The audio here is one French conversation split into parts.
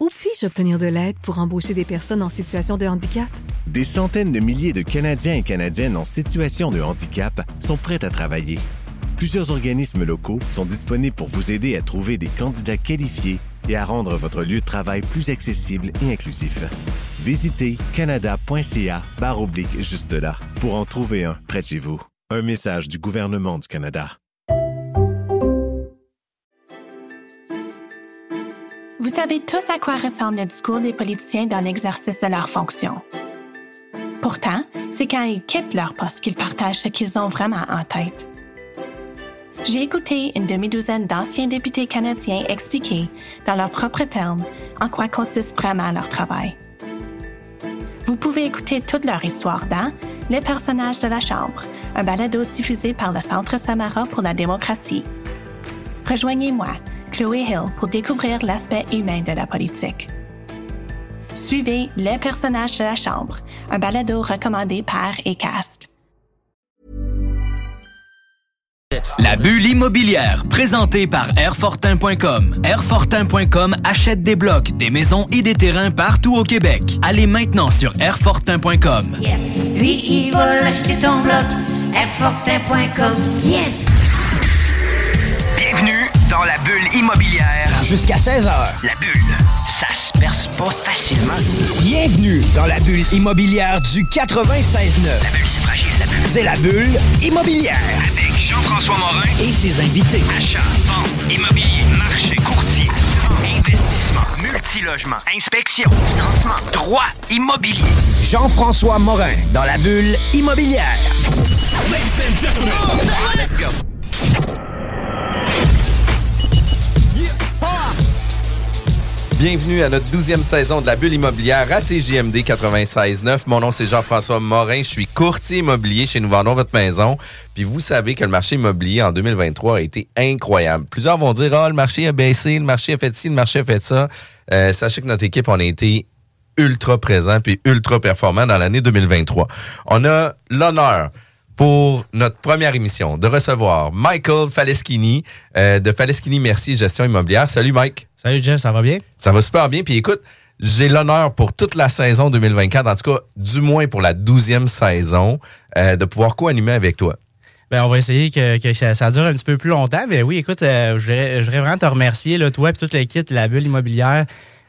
Où puis-je obtenir de l'aide pour embaucher des personnes en situation de handicap? Des centaines de milliers de Canadiens et Canadiennes en situation de handicap sont prêts à travailler. Plusieurs organismes locaux sont disponibles pour vous aider à trouver des candidats qualifiés et à rendre votre lieu de travail plus accessible et inclusif. Visitez canada.ca oblique juste là pour en trouver un près de chez vous. Un message du gouvernement du Canada. Vous savez tous à quoi ressemble le discours des politiciens dans l'exercice de leurs fonctions. Pourtant, c'est quand ils quittent leur poste qu'ils partagent ce qu'ils ont vraiment en tête. J'ai écouté une demi-douzaine d'anciens députés canadiens expliquer, dans leurs propres termes, en quoi consiste vraiment leur travail. Vous pouvez écouter toute leur histoire dans Les personnages de la Chambre, un balado diffusé par le Centre Samara pour la démocratie. Rejoignez-moi Chloé Hill pour découvrir l'aspect humain de la politique. Suivez Les personnages de la Chambre, un balado recommandé par ECAST. La bulle immobilière, présentée par Airfortin.com. Airfortin.com achète des blocs, des maisons et des terrains partout au Québec. Allez maintenant sur Airfortin.com. Yes. Lui, il va acheter ton bloc. Airfortin.com. Yes. Dans la bulle immobilière. Jusqu'à 16h. La bulle, ça se perce pas facilement. Bienvenue dans la bulle immobilière du 96.9. La bulle, c'est fragile, la bulle. C'est la bulle immobilière. Avec Jean-François Morin Et ses invités. Achat, vente, immobilier, marché, courtier, investissement, multilogement, inspection, financement, droit, immobilier. Jean-François Morin dans la bulle immobilière. Let's go. Bienvenue à notre douzième saison de la bulle immobilière à CJMD 96.9. Mon nom, c'est Jean-François Morin. Je suis courtier immobilier chez Nous Vendons Votre Maison. Puis vous savez que le marché immobilier en 2023 a été incroyable. Plusieurs vont dire, ah, le marché a baissé, le marché a fait ci, le marché a fait ça. Euh, sachez que notre équipe, on a été ultra présent puis ultra performant dans l'année 2023. On a l'honneur pour notre première émission de recevoir Michael Faleschini euh, de Faleschini Merci Gestion Immobilière. Salut Mike. Salut Jeff, ça va bien? Ça va super bien. Puis écoute, j'ai l'honneur pour toute la saison 2024, en tout cas, du moins pour la douzième saison, euh, de pouvoir co-animer avec toi. Ben, on va essayer que, que ça, ça dure un petit peu plus longtemps. Mais oui, écoute, euh, je voudrais je voudrais vraiment te remercier, là, toi et toute l'équipe de la bulle immobilière,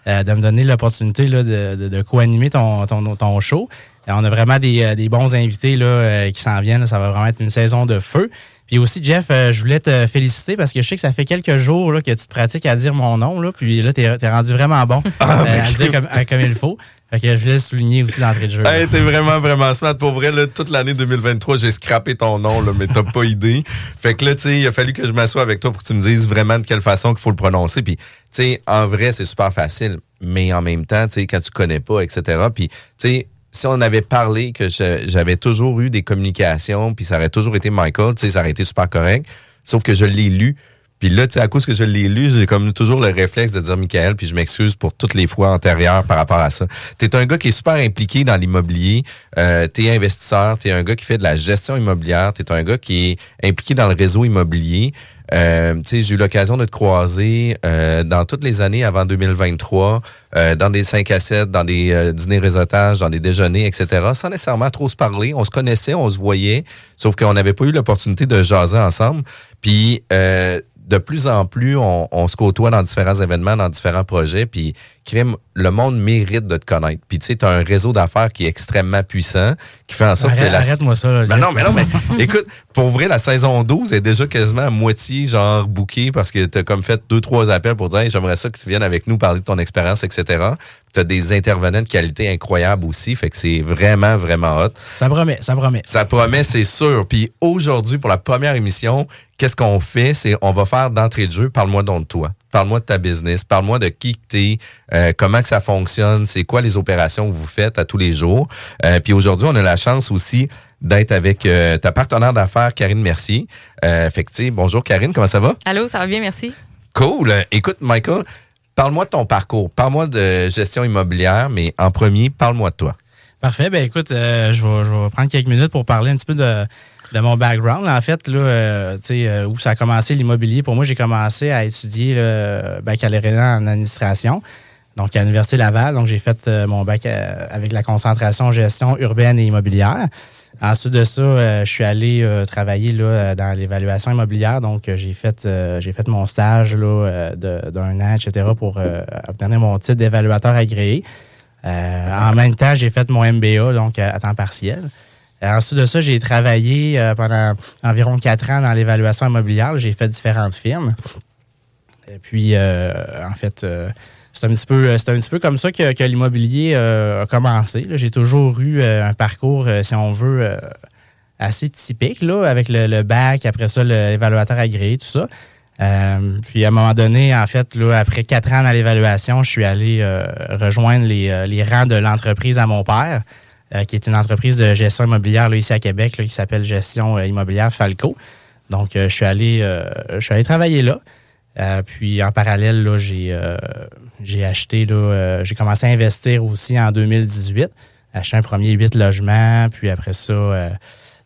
euh, de me donner l'opportunité de, de, de co-animer ton, ton, ton show. Euh, on a vraiment des, euh, des bons invités là, euh, qui s'en viennent. là. Ça va vraiment être une saison de feu. Puis aussi, Jeff, je voulais te féliciter parce que je sais que ça fait quelques jours là, que tu te pratiques à dire mon nom. Là, puis là, tu es, rendu vraiment bon Ah, euh, à le dire comme, il faut. Fait que je voulais le souligner aussi d'entrée de jeu. Hey, t'es vraiment, vraiment smart. Pour vrai, là, toute l'année 2023, j'ai scrappé ton nom, là, mais t'as pas idée. Fait que là, tu sais, il a fallu que je m'assoie avec toi pour que tu me dises vraiment de quelle façon qu'il faut le prononcer. Puis, tu sais, en vrai, c'est super facile. Mais en même temps, tu sais, quand tu connais pas, etc. Puis, tu sais, si on avait parlé que j'avais toujours eu des communications, puis ça aurait toujours été Michael, tu sais, ça aurait été super correct. Sauf que je l'ai lu. Puis là, tu sais, à cause que je l'ai lu, j'ai comme toujours le réflexe de dire Michael, puis je m'excuse pour toutes les fois antérieures par rapport à ça. T'es un gars qui est super impliqué dans l'immobilier. Euh, t'es investisseur, t'es un gars qui fait de la gestion immobilière, t'es un gars qui est impliqué dans le réseau immobilier. Euh, tu sais, j'ai eu l'occasion de te croiser euh, dans toutes les années avant 2023, euh, dans des 5 à 7, dans des euh, dîners réseautage, dans des déjeuners, etc., sans nécessairement trop se parler. On se connaissait, on se voyait, sauf qu'on n'avait pas eu l'opportunité de jaser ensemble. Puis, euh, de plus en plus, on, on se côtoie dans différents événements, dans différents projets, puis crime, le monde mérite de te connaître. Puis tu sais, tu as un réseau d'affaires qui est extrêmement puissant, qui fait en sorte Arrête- que la... Arrête-moi ça. là, Ben non, mais non, mais écoute, pour vrai, la saison 12 est déjà quasiment à moitié, genre, bookée parce que t'as comme fait deux, trois appels pour dire, Hey, j'aimerais ça que tu viennes avec nous parler de ton expérience, etc. T'as des intervenants de qualité incroyable aussi, fait que c'est vraiment, vraiment hot. Ça promet, ça promet. Ça promet, c'est sûr. Puis aujourd'hui, pour la première émission, qu'est-ce qu'on fait? C'est on va faire d'entrée de jeu, parle-moi donc de toi. Parle-moi de ta business, parle-moi de qui que t'es, euh, comment que ça fonctionne, c'est quoi les opérations que vous faites à tous les jours. Euh, puis aujourd'hui, on a la chance aussi d'être avec euh, ta partenaire d'affaires, Karine Mercier. Euh, fait que, tu sais, bonjour Karine, comment ça va? Allô, ça va bien, merci. Cool. Écoute, Michael, parle-moi de ton parcours. Parle-moi de gestion immobilière, mais en premier, parle-moi de toi. Parfait. Ben écoute, euh, je, vais, je vais prendre quelques minutes pour parler un petit peu de, de mon background. En fait, là, euh, euh, où ça a commencé l'immobilier. Pour moi, j'ai commencé à étudier le baccalauréat en administration. donc à l'Université Laval. Donc, j'ai fait euh, mon bac avec la concentration gestion urbaine et immobilière. Ensuite de ça, je suis allé travailler là, dans l'évaluation immobilière. Donc, j'ai fait, j'ai fait mon stage là, de- d'un an, etc., pour obtenir mon titre d'évaluateur agréé. En même temps, j'ai fait mon MBA, donc à temps partiel. Euh, ensuite de ça, j'ai travaillé euh, pendant environ quatre ans dans l'évaluation immobilière. J'ai fait différentes firmes. Et puis, euh, en fait, c'est un petit peu, un petit peu comme ça que, que l'immobilier a commencé. J'ai toujours eu un parcours, si on veut, assez typique, là, avec le, bac, après ça, l'évaluateur agréé, tout ça. Puis à un moment donné, en fait, là, après quatre ans dans l'évaluation, je suis allé rejoindre les, les rangs de l'entreprise à mon père, euh, qui est une entreprise de gestion immobilière là, ici à Québec, là, qui s'appelle Gestion euh, immobilière Falco. Donc, euh, je suis allé, je suis allé travailler là. Puis en parallèle, là, j'ai, j'ai acheté, là, j'ai commencé à investir aussi en 2018, acheté un premier huit logements, puis après ça,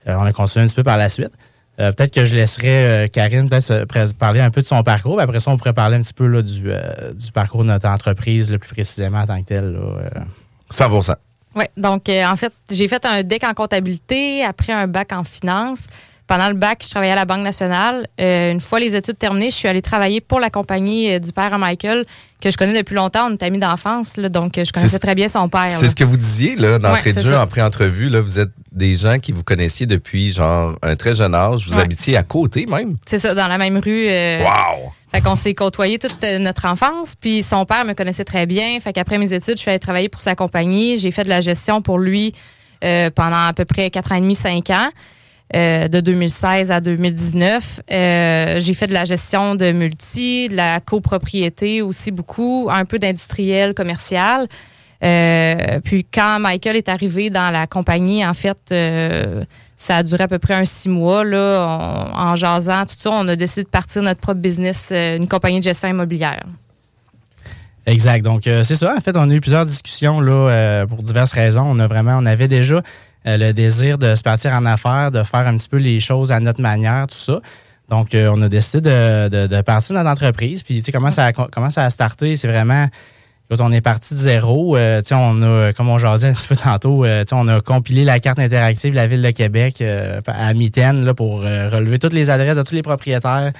on a continué un petit peu par la suite. Euh, peut-être que je laisserai euh, Karine peut-être parler un peu de son parcours. Après ça, on pourrait parler un petit peu là, du, euh, du parcours de notre entreprise, là, plus précisément en tant que tel. Là, euh. 100 Oui, donc euh, en fait, j'ai fait un DEC en comptabilité, après un bac en finance. Pendant le bac, je travaillais à la Banque nationale. Euh, une fois les études terminées, je suis allée travailler pour la compagnie euh, du père à Michael, que je connais depuis longtemps. On est amis d'enfance, là, donc je connaissais très bien son père. C'est ce que vous disiez là, d'entrée Ouais, de jeu en pré-entrevue. Là, vous êtes des gens qui vous connaissiez depuis genre un très jeune âge. Vous Ouais. habitiez à côté même? C'est ça, dans la même rue. Wow! Fait qu'on s'est côtoyés toute euh, notre enfance. Puis son père me connaissait très bien. Fait qu'après mes études, je suis allée travailler pour sa compagnie. J'ai fait de la gestion pour lui euh, pendant à peu près 4 ans et demi, 5 ans. euh, de 2016 à 2019. Euh, j'ai fait de la gestion de multi, de la copropriété aussi beaucoup, un peu d'industriel commercial. Puis quand Michael est arrivé dans la compagnie, en fait, ça a duré à peu près un six mois. Là, en jasant, tout ça, on a décidé de partir notre propre business, euh, une compagnie de gestion immobilière. Exact. Donc, euh, c'est ça. En fait, on a eu plusieurs discussions là, euh, pour diverses raisons. On a vraiment, on avait déjà le désir de se partir en affaires, de faire un petit peu les choses à notre manière, tout ça. Donc, on a décidé de, de, de partir notre entreprise. Puis, tu sais, comment ça a, comment ça a starté? C'est vraiment, quand on est parti de zéro, euh, tu sais, on a, comme on jasait un petit peu tantôt, euh, tu sais, on a compilé la carte interactive de la Ville de Québec euh, à mitaine là, pour euh, relever toutes les adresses de tous les propriétaires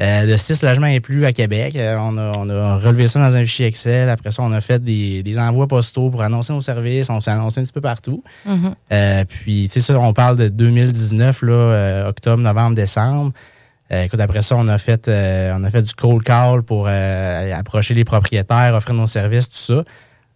euh, de six logements et plus à Québec. Euh, on, a, on a relevé ça dans un fichier Excel. Après ça, on a fait des, des envois postaux pour annoncer nos services. On s'est annoncé un petit peu partout. Mhm. Euh, puis, tu sais, ça, on parle de 2019, là, euh, octobre, novembre, décembre. Euh, écoute, après ça, on a fait, euh, on a fait du cold call pour euh, approcher les propriétaires, offrir nos services, tout ça.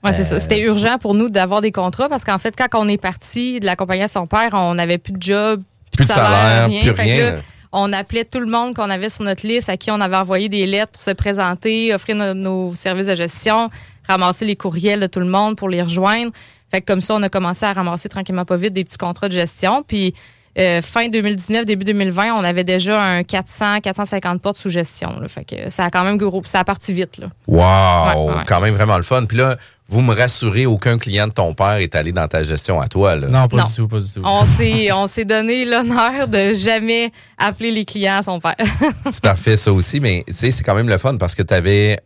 Ouais, c'est ça. C'était urgent pour nous d'avoir des contrats parce qu'en fait, quand on est parti de la compagnie à son père, on n'avait plus de job, Plus de salaire, plus Fait que rien. là, on appelait tout le monde qu'on avait sur notre liste, à qui on avait envoyé des lettres pour se présenter, offrir no- nos services de gestion, ramasser les courriels de tout le monde pour les rejoindre. Fait que comme ça, on a commencé à ramasser tranquillement pas vite des petits contrats de gestion. Puis euh, fin 2019, début 2020, on avait déjà un 400, 450 portes sous gestion. là. Fait que ça a quand même gros, ça a parti vite. Là. Wow! Ouais, ouais. Quand même vraiment le fun. Puis là, vous me rassurez, aucun client de ton père est allé dans ta gestion à toi. Là. Non, pas Non. du tout, pas du tout. On s'est, on s'est donné l'honneur de jamais appeler les clients à son père. C'est parfait, ça aussi, mais tu sais, c'est quand même le fun parce que tu avais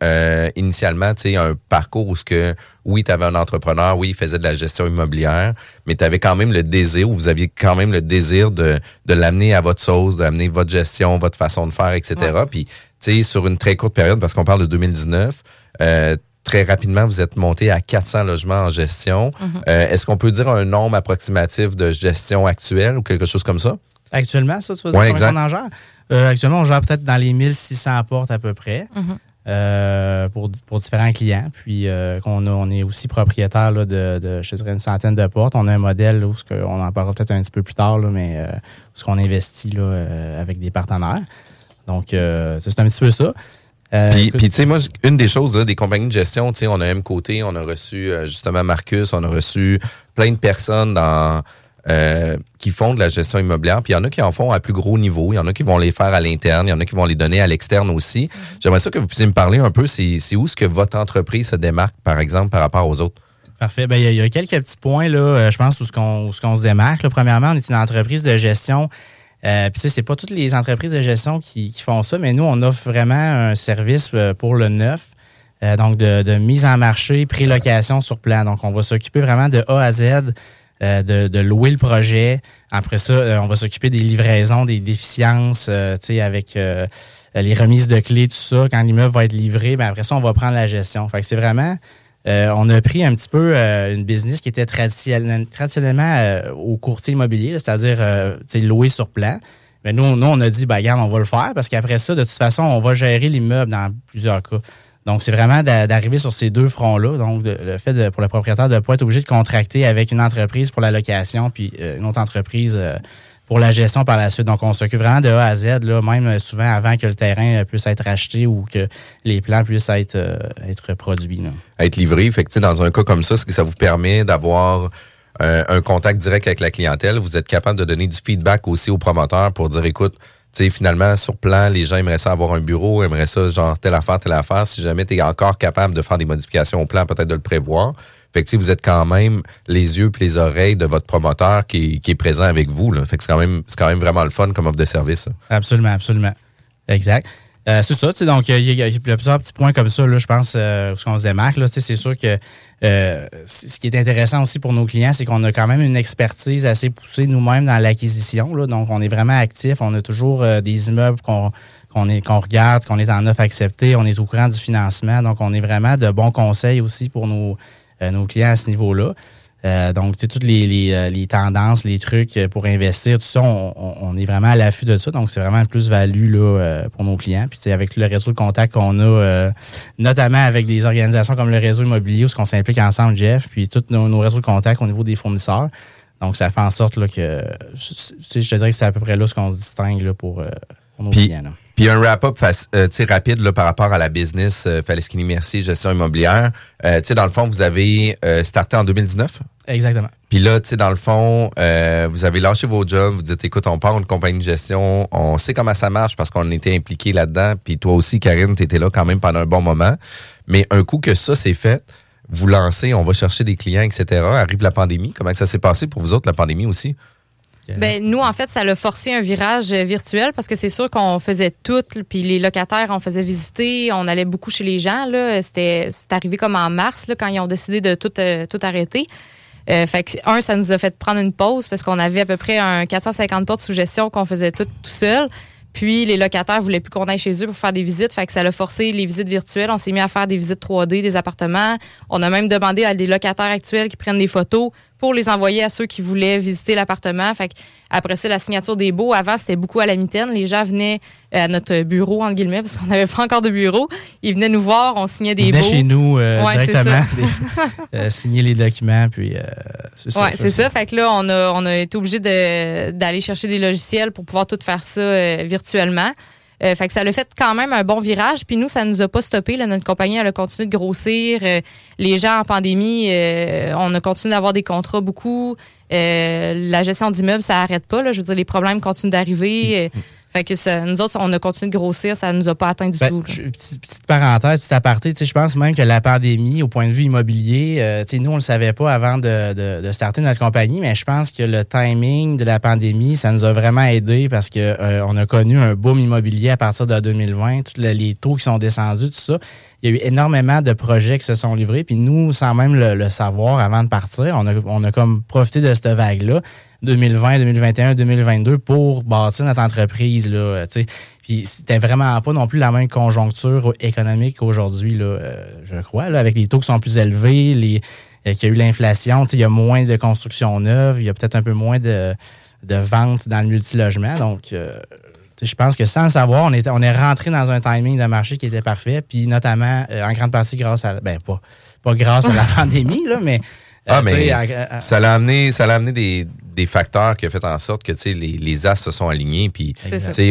initialement tu sais, un parcours où ce que, oui, tu avais un entrepreneur, oui, il faisait de la gestion immobilière, mais tu avais quand même le désir, ou vous aviez quand même le désir de, de l'amener à votre sauce, d'amener votre gestion, votre façon de faire, etc. Puis, tu sais, sur une très courte période, parce qu'on parle de 2019, euh, Très rapidement, vous êtes monté à 400 logements en gestion. Mhm. Euh, Est-ce qu'on peut dire un nombre approximatif de gestion actuelle ou quelque chose comme ça? Actuellement, ça, tu veux dire Ouais, exact. on en gère? Euh, actuellement, on gère peut-être dans les 1600 portes à peu près Mhm. euh, pour, pour différents clients. Puis, euh, qu'on a, on est aussi propriétaire là, de, de, je dirais, une centaine de portes. On a un modèle là, où ce que- on en parlera peut-être un petit peu plus tard, là, mais euh, où ce qu'on investit là, euh, avec des partenaires. Donc, euh, c'est un petit peu ça. Euh, Puis, tu sais, moi, une des choses là, des compagnies de gestion, tu sais, on a M côté, on a reçu euh, justement Marcus, on a reçu plein de personnes dans euh, qui font de la gestion immobilière. Puis il y en a qui en font à plus gros niveau, il y en a qui vont les faire à l'interne, il y en a qui vont les donner à l'externe aussi. J'aimerais ça que vous puissiez me parler un peu, c'est où ce que votre entreprise se démarque, par exemple, par rapport aux autres? Parfait. Ben, il y, a- il y a quelques petits points, là, je pense, où ce qu'on se démarque. là. Premièrement, on est une entreprise de gestion. Euh, Puis, c'est pas toutes les entreprises de gestion qui, qui font ça, mais nous, on offre vraiment un service euh, pour le neuf. euh, donc de, de mise en marché, pré-location sur plan. Donc, on va s'occuper vraiment de A à Z, euh, de, de louer le projet. Après ça, euh, on va s'occuper des livraisons, des déficiences, euh, tu sais, avec les remises de clés, tout ça. Quand l'immeuble va être livré, ben après ça, on va prendre la gestion. Fait que c'est vraiment... euh, on a pris un petit peu euh, une business qui était traditionnel- traditionnellement euh, au courtier immobilier, c'est-à-dire louer sur plan. Mais nous, nous, on a dit, ben, regarde, on va le faire parce qu'après ça, de toute façon, on va gérer l'immeuble dans plusieurs cas. Donc, c'est vraiment d'a- d'arriver sur ces deux fronts-là. Donc, le fait pour le propriétaire de ne pas être obligé de contracter avec une entreprise pour la location, puis une autre entreprise pour la gestion par la suite. Donc, on s'occupe vraiment de A à Z, là, même souvent avant que le terrain euh, puisse être acheté ou que les plans puissent être, euh, produits. être livré. Fait que, dans un cas comme ça, ce que ça vous permet d'avoir euh, un contact direct avec la clientèle. Vous êtes capable de donner du feedback aussi aux promoteurs pour dire, écoute, tu sais, finalement, sur plan, les gens aimeraient ça avoir un bureau, aimeraient ça, genre, telle affaire, telle affaire. Si jamais tu es encore capable de faire des modifications au plan, peut-être de le prévoir. Fait que, vous êtes quand même les yeux puis les oreilles de votre promoteur qui, qui est présent avec vous, là. Fait que c'est quand même, c'est quand même vraiment le fun comme offre de service. Absolument, absolument. Exact. Euh, c'est ça, donc il y, a- plusieurs petits points comme ça, là, je pense, euh, où on se démarque. C'est sûr que euh, ce qui est intéressant aussi pour nos clients, c'est qu'on a quand même une expertise assez poussée nous-mêmes dans l'acquisition. Donc, on est vraiment actif. On a toujours euh, des immeubles qu'on qu'on qu'on regarde, qu'on est en offre acceptée, on est au courant du financement. Donc, on est vraiment de bons conseils aussi pour nos, nos clients à ce niveau-là. Euh, donc, tu sais, toutes les, les, euh, les tendances, les trucs euh, pour investir, tout ça, on, on- est vraiment à l'affût de ça. Donc, c'est vraiment plus-value là, euh, pour nos clients. Puis, tu sais, avec tout le réseau de contacts qu'on a, euh, notamment avec des organisations comme le réseau immobilier, où on s'implique ensemble, Jeff, puis tous nos, nos réseaux de contacts au niveau des fournisseurs. Donc, ça fait en sorte là, que, je, tu sais, je te dirais que c'est à peu près là ce qu'on se distingue là, pour, euh, pour nos Puis- clients. là. Puis un wrap-up euh, tu sais, rapide là, par rapport à la business euh, Faleskini Merci, gestion immobilière. Euh, tu sais, dans le fond, vous avez euh, starté en 2019. Exactement. Puis là, tu sais, dans le fond, euh, vous avez lâché vos jobs, vous dites, écoute, on part une compagnie de gestion, on sait comment ça marche parce qu'on était impliqué là-dedans. Puis toi aussi, Karine, tu étais là quand même pendant un bon moment. Mais un coup que ça c'est fait, vous lancez, on va chercher des clients, etc. Arrive la pandémie. Comment que ça s'est passé pour vous autres, la pandémie aussi? Ben, nous, en fait, ça l'a forcé un virage virtuel parce que c'est sûr qu'on faisait tout, puis les locataires, on faisait visiter, on allait beaucoup chez les gens. C'était, c'est arrivé comme en mars, là, quand ils ont décidé de tout, euh, arrêter. Euh, fait que, un, ça nous a fait prendre une pause parce qu'on avait à peu près un 450 portes sous gestion qu'on faisait tout, tout seul. Puis les locataires voulaient plus qu'on aille chez eux pour faire des visites. Fait que ça l'a forcé les visites virtuelles. On s'est mis à faire des visites 3D des appartements. On a même demandé à des locataires actuels qui prennent des photos pour les envoyer à ceux qui voulaient visiter l'appartement. Fait que après ça, la signature des baux, avant, c'était beaucoup à la mitaine. Les gens venaient euh, à notre bureau, entre guillemets, parce qu'on n'avait pas encore de bureau. Ils venaient nous voir, on signait des baux. chez nous euh, Ouais, directement, des- euh, signer les documents, puis euh, c'est ça. Ouais, c'est ça. Fait que là, on a, on a été obligé de- d'aller chercher des logiciels pour pouvoir tout faire ça virtuellement. Euh, fait que ça l'a fait quand même un bon virage. Puis nous, ça nous a pas stoppé. là. Notre compagnie, elle a continué de grossir. Euh, les gens en pandémie, euh, on a continué d'avoir des contrats beaucoup. Euh, la gestion d'immeubles, ça arrête pas. Là. Je veux dire, les problèmes continuent d'arriver. Fait que ça, nous autres, on a continué de grossir. Ça nous a pas atteint du Ben, tout. je- petite, petite parenthèse, petit aparté, tu sais, je pense même que la pandémie, au point de vue immobilier, euh, tu sais, nous, on le savait pas avant de, de, de starter notre compagnie, mais je pense que le timing de la pandémie, ça nous a vraiment aidé parce que euh, on a connu un boom immobilier à partir de 2020, tous le- les taux qui sont descendus, tout ça. Il y a eu énormément de projets qui se sont livrés, puis nous, sans même le, le savoir avant de partir, on a, on a comme profité de cette vague-là. 2020, 2021, 2022 pour bâtir notre entreprise. Là, euh. Puis c'était vraiment pas non plus la même conjoncture économique qu'aujourd'hui, là, euh, je crois, là, avec les taux qui sont plus élevés, les, euh, qu'il y a eu l'inflation, il y a moins de construction neuve, il y a peut-être un peu moins de, de ventes dans le multilogement. Donc, euh, je pense que sans le savoir, on, était, on est rentré dans un timing de marché qui était parfait, puis notamment euh, en grande partie grâce à, ben pas, pas grâce à la pandémie, là, mais euh, Ah, tu sais, mais à- à- ça l'a amené, ça l'a amené des, des facteurs qui ont fait en sorte que tu sais, les, les as se sont alignés. Puis,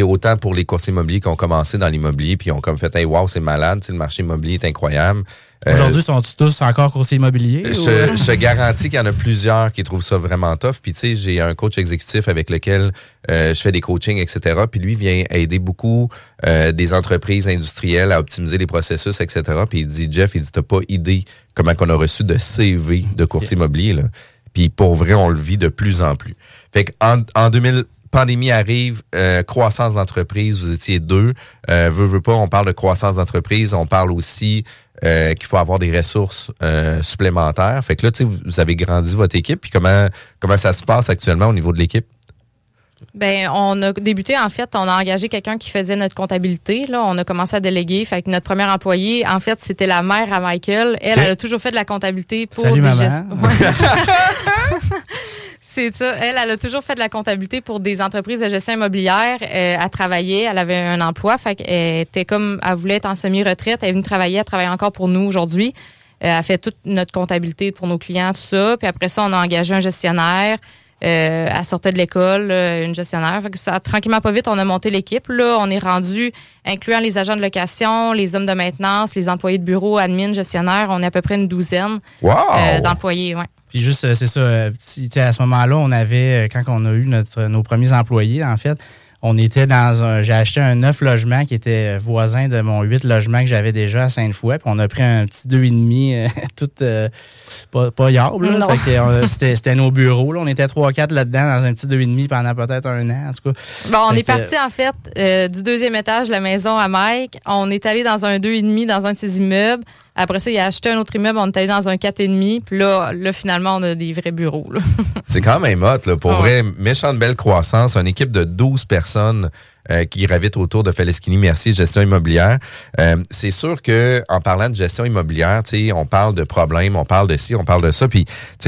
autant pour les courtiers immobiliers qui ont commencé dans l'immobilier, puis ils ont comme fait, hey, wow, c'est malade, le marché immobilier est incroyable. Euh, Aujourd'hui, sont tous encore coursiers immobiliers? ou- je, garantis qu'il y en a plusieurs qui trouvent ça vraiment tough. Puis, tu sais, j'ai un coach exécutif avec lequel euh, je fais des coachings, etc. Puis, lui vient aider beaucoup euh, des entreprises industrielles à optimiser les processus, etc. Puis, il dit, Jeff, il dit, t'as pas idée comment qu'on a reçu de CV de courtier immobilier, là. Puis, pour vrai, on le vit de plus en plus. Fait en 2000, pandémie arrive, euh, croissance d'entreprise, vous étiez deux. Euh, veux, veux pas, on parle de croissance d'entreprise, on parle aussi euh, qu'il faut avoir des ressources euh, supplémentaires. Fait que là, tu sais, vous, vous avez grandi votre équipe. Puis comment, comment ça se passe actuellement au niveau de l'équipe? Ben, on a débuté, en fait, on a engagé quelqu'un qui faisait notre comptabilité. Là, on a commencé à déléguer. Fait que notre première employée, en fait, c'était la mère à Michael. Elle, elle a toujours fait de la comptabilité pour Salut, des maman. C'est ça. Elle, elle a toujours fait de la comptabilité pour des entreprises de gestion immobilière. Euh, elle travaillait, elle avait un emploi. Fait qu'elle était comme, elle voulait être en semi-retraite. Elle est venue travailler, elle travaille encore pour nous aujourd'hui. Euh, elle fait toute notre comptabilité pour nos clients, tout ça. Puis après ça, on a engagé un gestionnaire. Euh, elle sortait de l'école, euh, une gestionnaire. Fait que ça, tranquillement, pas vite, on a monté l'équipe. Là, on est rendu, incluant les agents de location, les hommes de maintenance, les employés de bureau, admin, gestionnaire. On est à peu près une douzaine Wow! euh, d'employés. Ouais. Puis juste, euh, c'est ça, à ce moment-là, on avait, quand on a eu notre, nos premiers employés, en fait, on était dans un. J'ai acheté un neuf logements qui était voisin de mon huit logements que j'avais déjà à Sainte-Foy. Puis on a pris un petit deux et demi, euh, tout euh, pas, pas yable, là. Non. Fait que, C'était c'était nos bureaux. Là. On était trois, quatre là-dedans dans un petit deux et demi pendant peut-être un an, en tout cas. Bon, on Fait est parti en fait euh, du deuxième étage de la maison à Mike. On est allé dans un deux et demi dans un de ses immeubles. Après ça, il a acheté un autre immeuble. On est allé dans un quatre et demi. Puis là, là, finalement, on a des vrais bureaux. là. C'est quand même hot, là. Pour Ah vrai, méchante belle croissance. Une équipe de 12 personnes euh, qui gravitent autour de Feleschini Mercier Gestion immobilière. Euh, c'est sûr que en parlant de gestion immobilière, on parle de problèmes, on parle de ci, on parle de ça. Puis,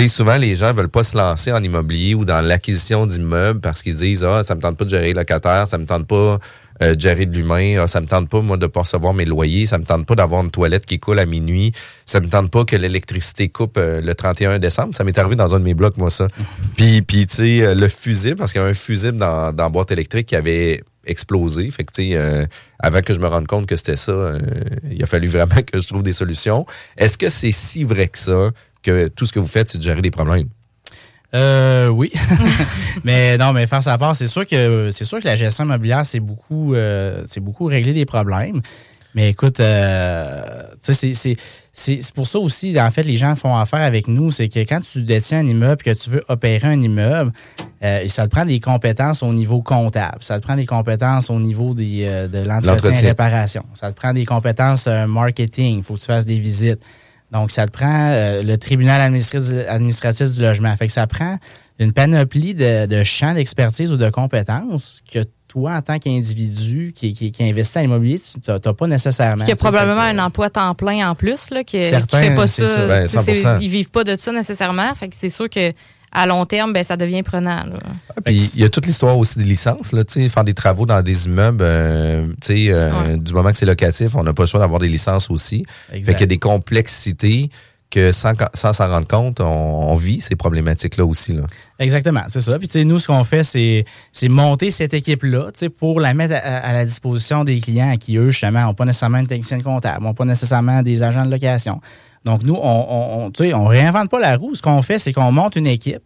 souvent, les gens veulent pas se lancer en immobilier ou dans l'acquisition d'immeubles parce qu'ils disent, ah, ça me tente pas de gérer les locataires, ça me tente pas euh, de gérer de l'humain, ah, ça me tente pas, moi, de pas recevoir mes loyers, ça me tente pas d'avoir une toilette qui coule à minuit, ça me tente pas que l'électricité coupe euh, le 31 décembre. Ça m'est arrivé dans un de mes blocs, moi, ça. Puis, puis tu sais, euh, le fusible, parce qu'il y a un fusible dans, dans la boîte électrique qui avait explosé. Fait que, tu sais, euh, avant que je me rende compte que c'était ça, euh, il a fallu vraiment que je trouve des solutions. Est-ce que c'est si vrai que ça, que tout ce que vous faites, c'est de gérer des problèmes? Euh, oui. mais non, mais faire sa part, c'est sûr que c'est sûr que la gestion immobilière, c'est beaucoup, euh, c'est beaucoup régler des problèmes. Mais écoute, euh, c'est- c'est- c'est c'est pour ça aussi, en fait, les gens font affaire avec nous. C'est que quand tu détiens un immeuble, que tu veux opérer un immeuble, euh, ça te prend des compétences au niveau comptable. Ça te prend des compétences au niveau des, euh, de l'entretien et réparation. Ça te prend des compétences euh, marketing. Il faut que tu fasses des visites. Donc, ça te prend euh, le tribunal administratif, du logement. Fait que ça prend une panoplie de, de champs d'expertise ou de compétences que toi, en tant qu'individu qui, qui, qui investit en immobilier, tu n'as pas nécessairement. Y a probablement un emploi temps plein en plus là, qui, qui Certains, fait pas ça. ça. Ben, Tu sais, c'est- 100%. ils vivent pas de ça nécessairement. Fait que c'est sûr que à long terme, ben, ça devient prenant. là. Puis il y a toute l'histoire aussi des licences, là, tu sais, faire des travaux dans des immeubles, euh, tu sais, euh, du moment que c'est locatif, on n'a pas le choix d'avoir des licences aussi. Exact. Fait qu'il y a des complexités que sans sans s'en rendre compte, on, on vit ces problématiques-là aussi. Là. Exactement, c'est ça. Puis tu sais, nous, ce qu'on fait, c'est, c'est monter cette équipe-là, tu sais, pour la mettre à, à la disposition des clients qui, eux, justement, n'ont pas nécessairement une technicienne comptable, n'ont pas nécessairement des agents de location. Donc, nous, on, on, on, réinvente pas la roue. Ce qu'on fait, c'est qu'on monte une équipe.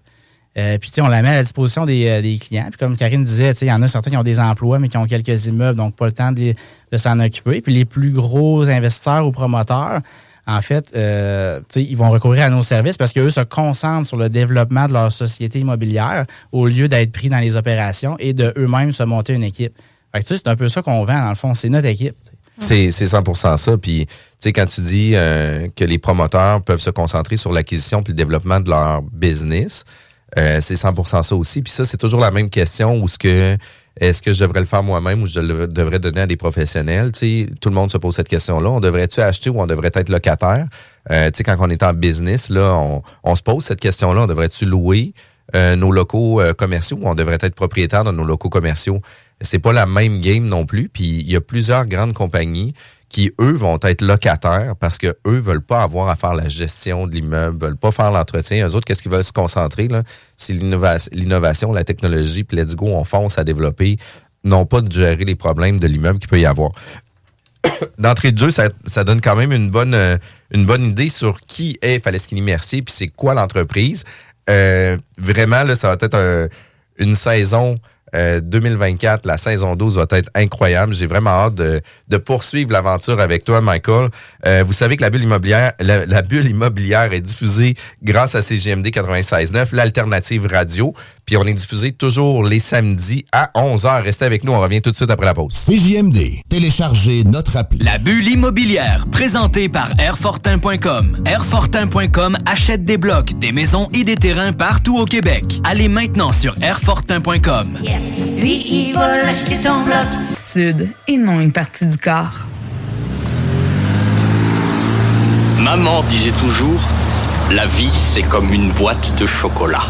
Euh, puis, on la met à la disposition des, euh, clients. Puis, comme Karine disait, il y en a certains qui ont des emplois, mais qui ont quelques immeubles, donc pas le temps de, s'en occuper. Puis, les plus gros investisseurs ou promoteurs, en fait, euh, ils vont recourir à nos services parce qu'eux se concentrent sur le développement de leur société immobilière au lieu d'être pris dans les opérations et de eux-mêmes se monter une équipe. Fait que, c'est un peu ça qu'on vend, dans le fond. C'est notre équipe. C'est 100% ça. Puis, tu sais, quand tu dis euh, que les promoteurs peuvent se concentrer sur l'acquisition puis le développement de leur business, euh, c'est 100% ça aussi. Puis ça, c'est toujours la même question où ce que est-ce que je devrais le faire moi-même ou je le devrais donner à des professionnels? Tu tout le monde se pose cette question-là. On devrait-tu acheter ou on devrait être locataire? Euh, tu sais, quand on est en business, là, on, on se pose cette question-là. On devrait-tu louer euh, nos locaux euh, commerciaux ou on devrait être propriétaire de nos locaux commerciaux? C'est pas la même game non plus. Puis il y a plusieurs grandes compagnies qui, eux, vont être locataires parce que eux veulent pas avoir à faire la gestion de l'immeuble, veulent pas faire l'entretien. Eux autres, qu'est-ce qu'ils veulent se concentrer, là? C'est l'innovation, la technologie, puis let's go, on fonce à développer, non pas de gérer les problèmes de l'immeuble qu'il peut y avoir. D'entrée de jeu, ça, ça donne quand même une bonne, euh, une bonne idée sur qui est Faleschini Mercier, puis c'est quoi l'entreprise. Euh, vraiment, là, ça va être un- une saison euh, 2024, la saison 12 va être incroyable. J'ai vraiment hâte de, de poursuivre l'aventure avec toi, Michael. Euh, vous savez que la bulle immobilière, la, la bulle immobilière est diffusée grâce à CGMD 96.9, l'alternative radio. Puis on est diffusé toujours les samedis à 11h. Restez avec nous, on revient tout de suite après la pause. CJMD, téléchargez notre appli. La bulle immobilière, présentée par Airfortin.com. Airfortin.com achète des blocs, des maisons et des terrains partout au Québec. Allez maintenant sur Airfortin.com. Yes. Lui, il va l'acheter ton bloc. Sud et non une partie du corps. Maman disait toujours, la vie c'est comme une boîte de chocolat.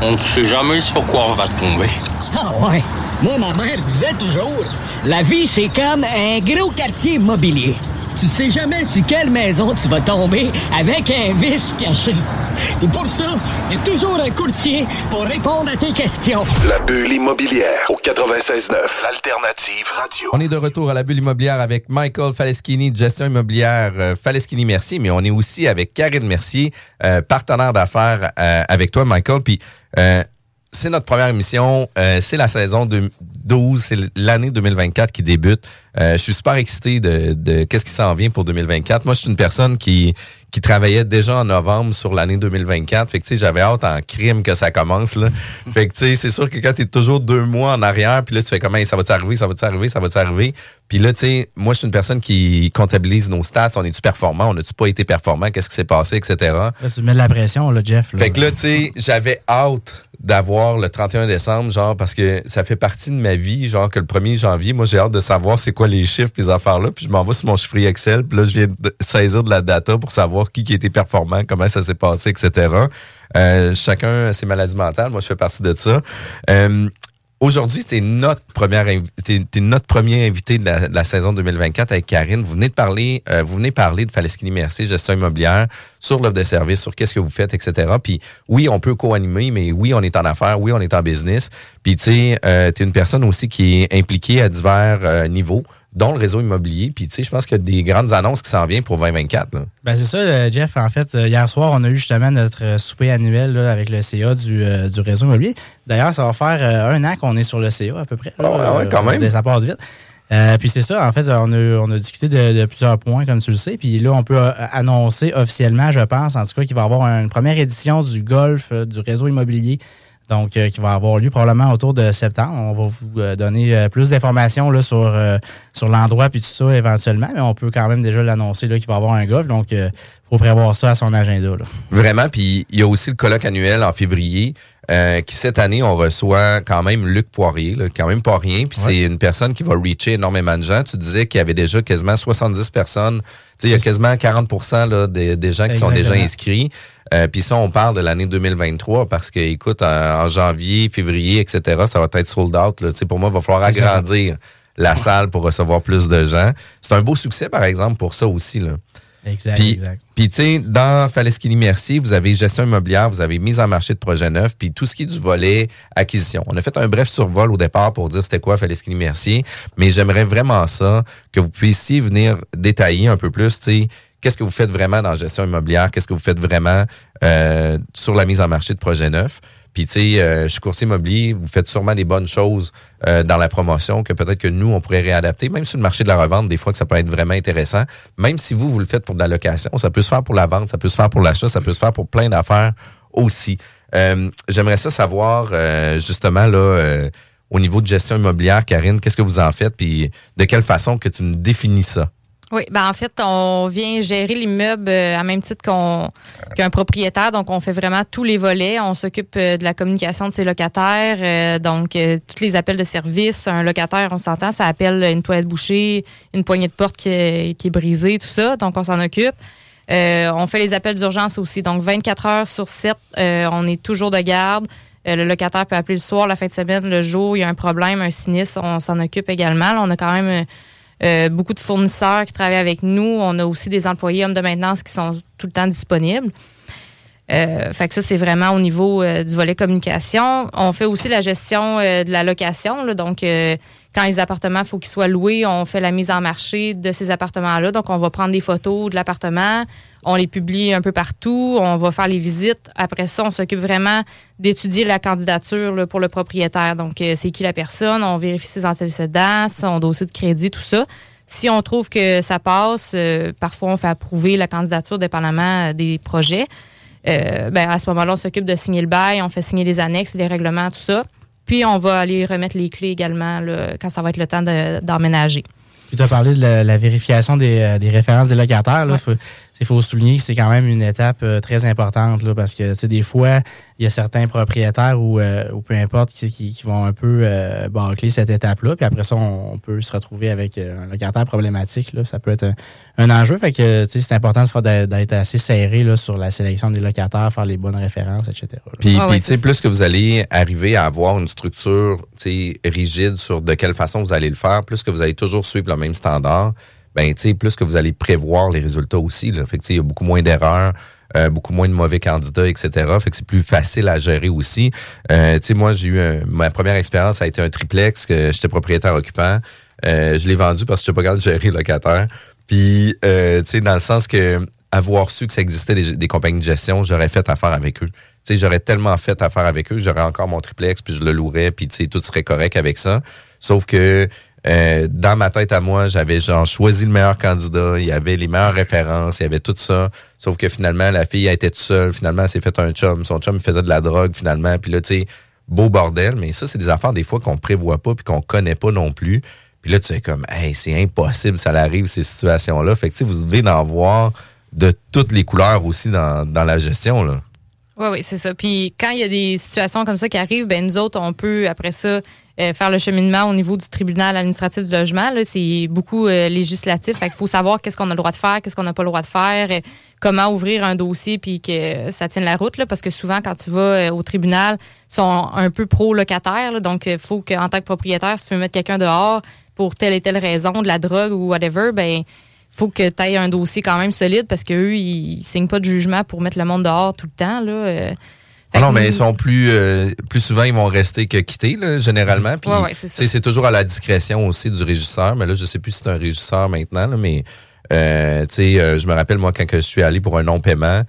On ne sait jamais sur quoi on va tomber. Ah ouais. Moi, ma mère disait toujours, la vie, c'est comme un gros quartier immobilier. Tu sais jamais sur quelle maison tu vas tomber avec un vice caché. Et pour ça, il y a toujours un courtier pour répondre à tes questions. La bulle immobilière au 96.9, l'alternative radio. On est de retour à la bulle immobilière avec Michael Faleschini, gestion immobilière euh, Faleschini Mercier, mais on est aussi avec Karine Mercier, euh, partenaire d'affaires euh, avec toi, Michael. Puis euh, c'est notre première émission, euh, c'est la saison de 12, c'est l'année 2024 qui débute. Euh, je suis super excité de, de qu'est-ce qui s'en vient pour 2024. Moi, je suis une personne qui qui travaillait déjà en novembre sur l'année 2024. Fait que, tu sais, j'avais hâte en crime que ça commence, là. fait que, tu sais, c'est sûr que quand t'es toujours deux mois en arrière, puis là, tu fais comment, ça va-tu arriver, ça va-tu arriver, ça va-tu arriver? Puis là, tu sais, moi, je suis une personne qui comptabilise nos stats. On est-tu performant? On n'a-tu pas été performant? Qu'est-ce qui s'est passé, etc. Là, tu mets de la pression, là, Jeff. là. Fait que là, tu sais, j'avais hâte d'avoir le 31 décembre, genre, parce que ça fait partie de ma vie, genre, que le 1er janvier, moi, j'ai hâte de savoir c'est quoi les chiffres les affaires-là. Puis je m'envoie sur mon chiffrier Excel, puis là, je viens de saisir de la data pour savoir qui, qui était performant, comment ça s'est passé, etc. Euh, chacun ses maladies mentales. Moi, je fais partie de ça. Euh, Aujourd'hui, c'est notre première t'es- notre premier invité de la, de la saison 2024 avec Karine. Vous venez de parler, euh, vous venez parler de Faleschini Mercier, gestion immobilière, sur l'offre de service, sur qu'est-ce que vous faites, etc. Puis oui, on peut co-animer, mais oui, on est en affaires, oui, on est en business. Puis tu sais, euh, t'es une personne aussi qui est impliquée à divers euh, niveaux, dont le réseau immobilier. Puis tu sais, je pense qu'il y a des grandes annonces qui s'en viennent pour 2024. là. Ben c'est ça, euh, Jeff. En fait, euh, hier soir, on a eu justement notre euh, souper annuel là, avec le CA du, euh, du réseau immobilier. D'ailleurs, ça va faire euh, un an qu'on est sur le CA à peu près. là. Ah ouais, ouais, quand même. Ça passe vite. Euh, puis c'est ça, en fait, on a, on a discuté de, de plusieurs points, comme tu le sais. Puis là, on peut annoncer officiellement, je pense, en tout cas, qu'il va y avoir une première édition du golf du réseau immobilier. Donc, euh, qui va avoir lieu probablement autour de septembre. On va vous euh, donner euh, plus d'informations là, sur, euh, sur l'endroit puis tout ça éventuellement, mais on peut quand même déjà l'annoncer là, qu'il va y avoir un golf. Donc, il faut prévoir ça à son agenda. Là. Vraiment, puis il y a aussi le colloque annuel en février, euh, qui cette année, on reçoit quand même Luc Poirier, là, quand même pas rien, puis c'est une personne qui va reacher énormément de gens. Tu disais qu'il y avait déjà quasiment 70 personnes, tu sais, il y a quasiment 40 là, des, des gens qui sont déjà inscrits. Euh, puis ça, on parle de l'année 2023 parce que, écoute, en, en janvier, février, etc., ça va être sold out. Là. Tu sais, Pour moi, il va falloir ça. agrandir la salle pour recevoir plus de gens. C'est un beau succès, par exemple, pour ça aussi. Là. Exact, Puis, exact. puis, tu sais, dans Faleschini Mercier, vous avez gestion immobilière, vous avez mise en marché de projet neuf, puis tout ce qui est du volet acquisition. On a fait un bref survol au départ pour dire c'était quoi Faleschini Mercier, mais j'aimerais vraiment ça, que vous puissiez venir détailler un peu plus, tu sais, qu'est-ce que vous faites vraiment dans la gestion immobilière, qu'est-ce que vous faites vraiment euh, sur la mise en marché de projet neuf? Puis, tu sais, euh, je suis courtier immobilier, vous faites sûrement des bonnes choses euh, dans la promotion que peut-être que nous, on pourrait réadapter, même sur le marché de la revente, des fois que ça peut être vraiment intéressant. Même si vous, vous le faites pour de la location, ça peut se faire pour la vente, ça peut se faire pour l'achat, ça peut se faire pour plein d'affaires aussi. Euh, J'aimerais ça savoir, euh, justement, là, au niveau de gestion immobilière, Karine, qu'est-ce que vous en faites, puis de quelle façon que tu me définis ça? Oui, ben en fait, on vient gérer l'immeuble euh, à même titre qu'on qu'un propriétaire. Donc, on fait vraiment tous les volets. On s'occupe euh, de la communication de ses locataires. euh, donc, tous les appels de service. Un locataire, on s'entend, ça appelle une toilette bouchée, une poignée de porte qui est, qui est brisée, tout ça. Donc, on s'en occupe. Euh, on fait les appels d'urgence aussi. Donc, 24 heures sur 7, euh, on est toujours de garde. Le locataire peut appeler le soir, la fin de semaine, le jour, il y a un problème, un sinistre, on s'en occupe également. On a quand même euh, beaucoup de fournisseurs qui travaillent avec nous. On a aussi des employés hommes de maintenance qui sont tout le temps disponibles. Euh, fait que ça, c'est vraiment au niveau euh, du volet communication. On fait aussi la gestion de la location. donc, quand les appartements, il faut qu'ils soient loués, on fait la mise en marché de ces appartements-là. Donc, on va prendre des photos de l'appartement. On les publie un peu partout. On va faire les visites. Après ça, on s'occupe vraiment d'étudier la candidature là, pour le propriétaire. Donc, euh, c'est qui la personne. On vérifie ses antécédents, son dossier de crédit, tout ça. Si on trouve que ça passe, euh, parfois on fait approuver la candidature dépendamment des projets. Euh, ben, à ce moment-là, on s'occupe de signer le bail, on fait signer les annexes, les règlements, tout ça. Puis on va aller remettre les clés également là, quand ça va être le temps de- d'emménager. Tu as parlé de la, la vérification des, euh, des références des locataires. Faut, il faut souligner que c'est quand même une étape euh, très importante là, parce que tu sais, des fois, il y a certains propriétaires ou, euh, ou peu importe qui, qui- qui vont un peu euh, bâcler cette étape-là. Puis après ça, on, on peut se retrouver avec euh, un locataire problématique. Là. Ça peut être un, un enjeu. Fait que tu sais, c'est important de faire d'être assez serré là, sur la sélection des locataires, faire les bonnes références, etc. là. Puis, sais, plus que vous allez arriver à avoir une structure tu sais, rigide sur de quelle façon vous allez le faire, plus que vous allez toujours suivre le même standard, ben, tu sais, plus que vous allez prévoir les résultats aussi. Là. Fait que, il y a beaucoup moins d'erreurs. euh, beaucoup moins de mauvais candidats, etc. Fait que c'est plus facile à gérer aussi. Euh, tu sais, moi, j'ai eu ma première expérience, a été un triplex que j'étais propriétaire occupant. Euh, je l'ai vendu parce que je n'étais pas capable de gérer le locataire. Puis, tu sais, dans le sens que avoir su que ça existait des, des compagnies de gestion, j'aurais fait affaire avec eux. Tu j'aurais tellement fait affaire avec eux, j'aurais encore mon triplex, puis je le louerais, puis tu sais, tout serait correct avec ça. Sauf que euh, dans ma tête à moi, j'avais genre choisi le meilleur candidat, il y avait les meilleures références, il y avait tout ça. Sauf que finalement, la fille elle était toute seule, finalement, elle s'est fait un chum. Son chum il faisait de la drogue, finalement. Puis là, tu sais, beau bordel. Mais ça, c'est des affaires des fois qu'on prévoit pas puis qu'on connaît pas non plus. Puis là, tu sais, comme, hey, c'est impossible, ça arrive, ces situations-là. Fait que, tu sais, vous devez en voir de toutes les couleurs aussi dans, dans la gestion, là. Oui, oui, c'est ça. Puis quand il y a des situations comme ça qui arrivent, ben nous autres, on peut, après ça, euh, faire le cheminement au niveau du tribunal administratif du logement. C'est beaucoup euh, législatif. Fait qu'il faut savoir qu'est-ce qu'on a le droit de faire, qu'est-ce qu'on n'a pas le droit de faire, comment ouvrir un dossier puis que ça tienne la route. Là, parce que souvent, quand tu vas euh, au tribunal, ils sont un peu pro-locataires. donc, il faut qu'en tant que propriétaire, si tu veux mettre quelqu'un dehors pour telle et telle raison, de la drogue ou whatever, ben faut que tu aies un dossier quand même solide parce qu'eux, ils signent pas de jugement pour mettre le monde dehors tout le temps. Là. Ah non, mais ils sont plus euh, plus souvent ils vont rester que quitter là, généralement. Puis Ouais, ouais, c'est c'est toujours à la discrétion aussi du régisseur. Mais là, je sais plus si c'est un régisseur maintenant, là, mais euh, tu sais, euh, je me rappelle moi quand que je suis allé pour un non-paiement.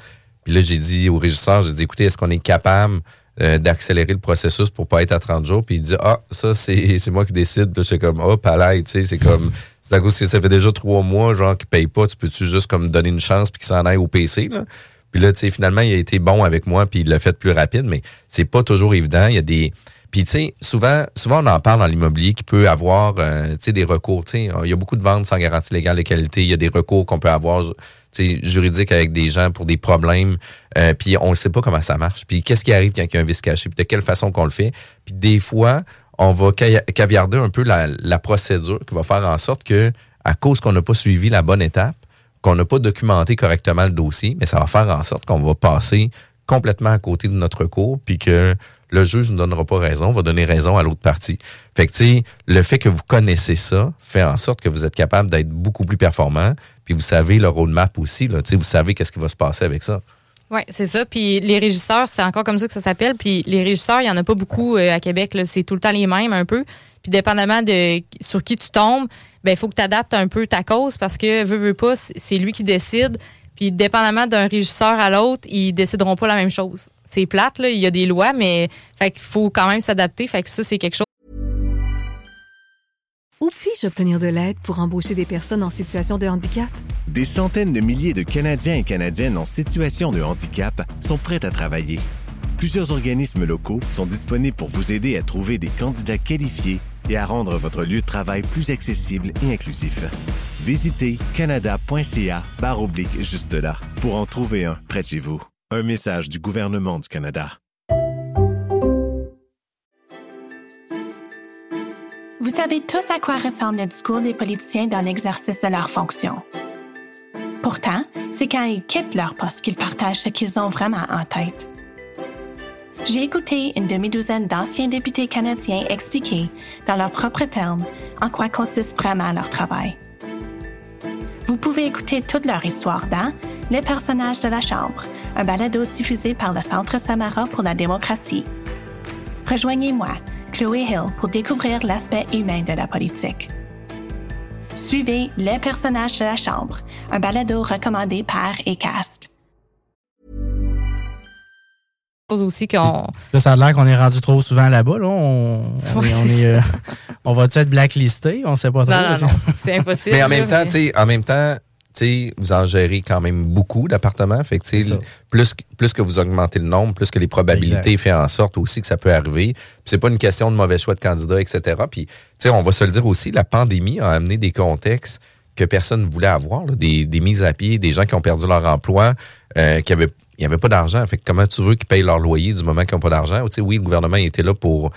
Puis là, j'ai dit au régisseur, j'ai dit écoutez, est-ce qu'on est capable euh, d'accélérer le processus pour pas être à 30 jours? Puis il dit ah ça c'est c'est moi qui décide. Là, j'étais comme oh palais, tu sais, c'est comme c'est à cause que ça fait déjà trois mois genre qu'il paye pas. Tu peux-tu juste comme donner une chance puis qu'il s'en aille au PC là? Puis là, tu sais, finalement, il a été bon avec moi, puis il l'a fait plus rapide, mais c'est pas toujours évident. Il y a des. Puis, tu sais, souvent, souvent, on en parle dans l'immobilier qui peut avoir, euh, tu sais, des recours. Tu sais, il y a beaucoup de ventes sans garantie légale de qualité. Il y a des recours qu'on peut avoir, tu sais, juridiques avec des gens pour des problèmes. Euh, puis, on ne sait pas comment ça marche. Puis, qu'est-ce qui arrive quand il y a un vice caché? Puis, de quelle façon qu'on le fait? Puis, des fois, on va ca- caviarder un peu la, la procédure qui va faire en sorte que, à cause qu'on n'a pas suivi la bonne étape, qu'on n'a pas documenté correctement le dossier, mais ça va faire en sorte qu'on va passer complètement à côté de notre cours, puis que le juge ne donnera pas raison, va donner raison à l'autre partie. Fait que, le fait que vous connaissez ça fait en sorte que vous êtes capable d'être beaucoup plus performant, puis vous savez le roadmap aussi, là, vous savez qu'est-ce qui va se passer avec ça. Oui, c'est ça. Puis les régisseurs, c'est encore comme ça que ça s'appelle. Puis les régisseurs, il n'y en a pas beaucoup euh, à Québec. C'est tout le temps les mêmes un peu. Puis dépendamment de sur qui tu tombes, ben il faut que tu adaptes un peu ta cause parce que veux, veux pas, c'est- c'est lui qui décide. Puis dépendamment d'un régisseur à l'autre, ils décideront pas la même chose. C'est plate, là. Il y a des lois, mais fait qu'il faut quand même s'adapter. Fait que ça, c'est quelque chose. Où puis-je obtenir de l'aide pour embaucher des personnes en situation de handicap? Des centaines de milliers de Canadiens et Canadiennes en situation de handicap sont prêts à travailler. Plusieurs organismes locaux sont disponibles pour vous aider à trouver des candidats qualifiés et à rendre votre lieu de travail plus accessible et inclusif. Visitez canada.ca barre oblique juste là pour en trouver un près de chez vous. Un message du gouvernement du Canada. Vous savez tous à quoi ressemble le discours des politiciens dans l'exercice de leurs fonctions. Pourtant, c'est quand ils quittent leur poste qu'ils partagent ce qu'ils ont vraiment en tête. J'ai écouté une demi-douzaine d'anciens députés canadiens expliquer, dans leurs propres termes, en quoi consiste vraiment leur travail. Vous pouvez écouter toute leur histoire dans Les personnages de la Chambre, un balado diffusé par le Centre Samara pour la démocratie. Rejoignez-moi, Chloé Hill, pour découvrir l'aspect humain de la politique. Suivez Les personnages de la Chambre, un balado recommandé par ACAST. aussi qu'on. Là, ça a l'air qu'on est rendu trop souvent là-bas. Là. On, on, Ouais, est- on c'est est, euh, on va-tu être blacklisté? On sait pas trop. Non, non, non, c'est impossible. Mais en même temps, tu sais, en même temps, sais, vous en gérez quand même beaucoup d'appartements. Fait que, plus, que- plus que vous augmentez le nombre, plus que les probabilités fait en sorte aussi que ça peut arriver. Puis c'est pas une question de mauvais choix de candidats, etc. Puis, tu sais, on va se le dire aussi, la pandémie a amené des contextes que personne ne voulait avoir, là, des, des mises à pied, des gens qui ont perdu leur emploi, euh, qui avaient avait pas d'argent. Fait que comment tu veux qu'ils payent leur loyer du moment qu'ils n'ont pas d'argent? Tu sais, oui, le gouvernement était là pour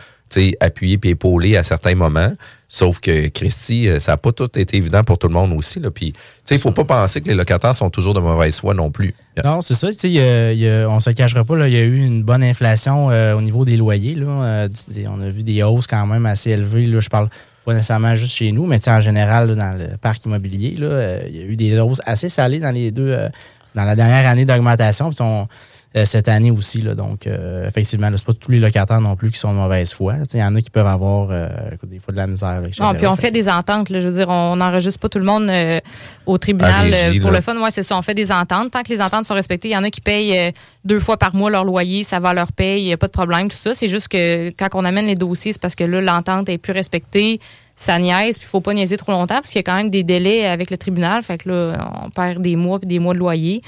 appuyer et épauler à certains moments. Sauf que, Christy, euh, ça n'a pas tout été évident pour tout le monde aussi. Puis, il faut pas penser que les locataires sont toujours de mauvaise foi non plus. Non, c'est ça. On se cachera pas, il y a eu une bonne inflation euh, au niveau des loyers. Là. Euh, on a vu des hausses quand même assez élevées. Là. Je parle pas nécessairement juste chez nous, mais en général, dans le parc immobilier, il y a eu des hausses assez salées dans les deux, dans la dernière année d'augmentation. Puis on- cette année aussi. Là, donc, euh, effectivement, c'est pas tous les locataires non plus qui sont de mauvaise foi. Il y en a qui peuvent avoir euh, des fois de la misère. là. Non, puis on fait des ententes. là. je veux dire, on n'enregistre pas tout le monde euh, au tribunal régie, euh, pour là. le fun. Ouais, c'est ça. On fait des ententes. Tant que les ententes sont respectées, il y en a qui payent euh, deux fois par mois leur loyer, ça va leur paye, il n'y a pas de problème, tout ça. C'est juste que quand on amène les dossiers, c'est parce que là, l'entente est plus respectée. Ça niaise, puis il faut pas niaiser trop longtemps parce qu'il y a quand même des délais avec le tribunal. Fait que là, on perd des mois puis des mois de loyer.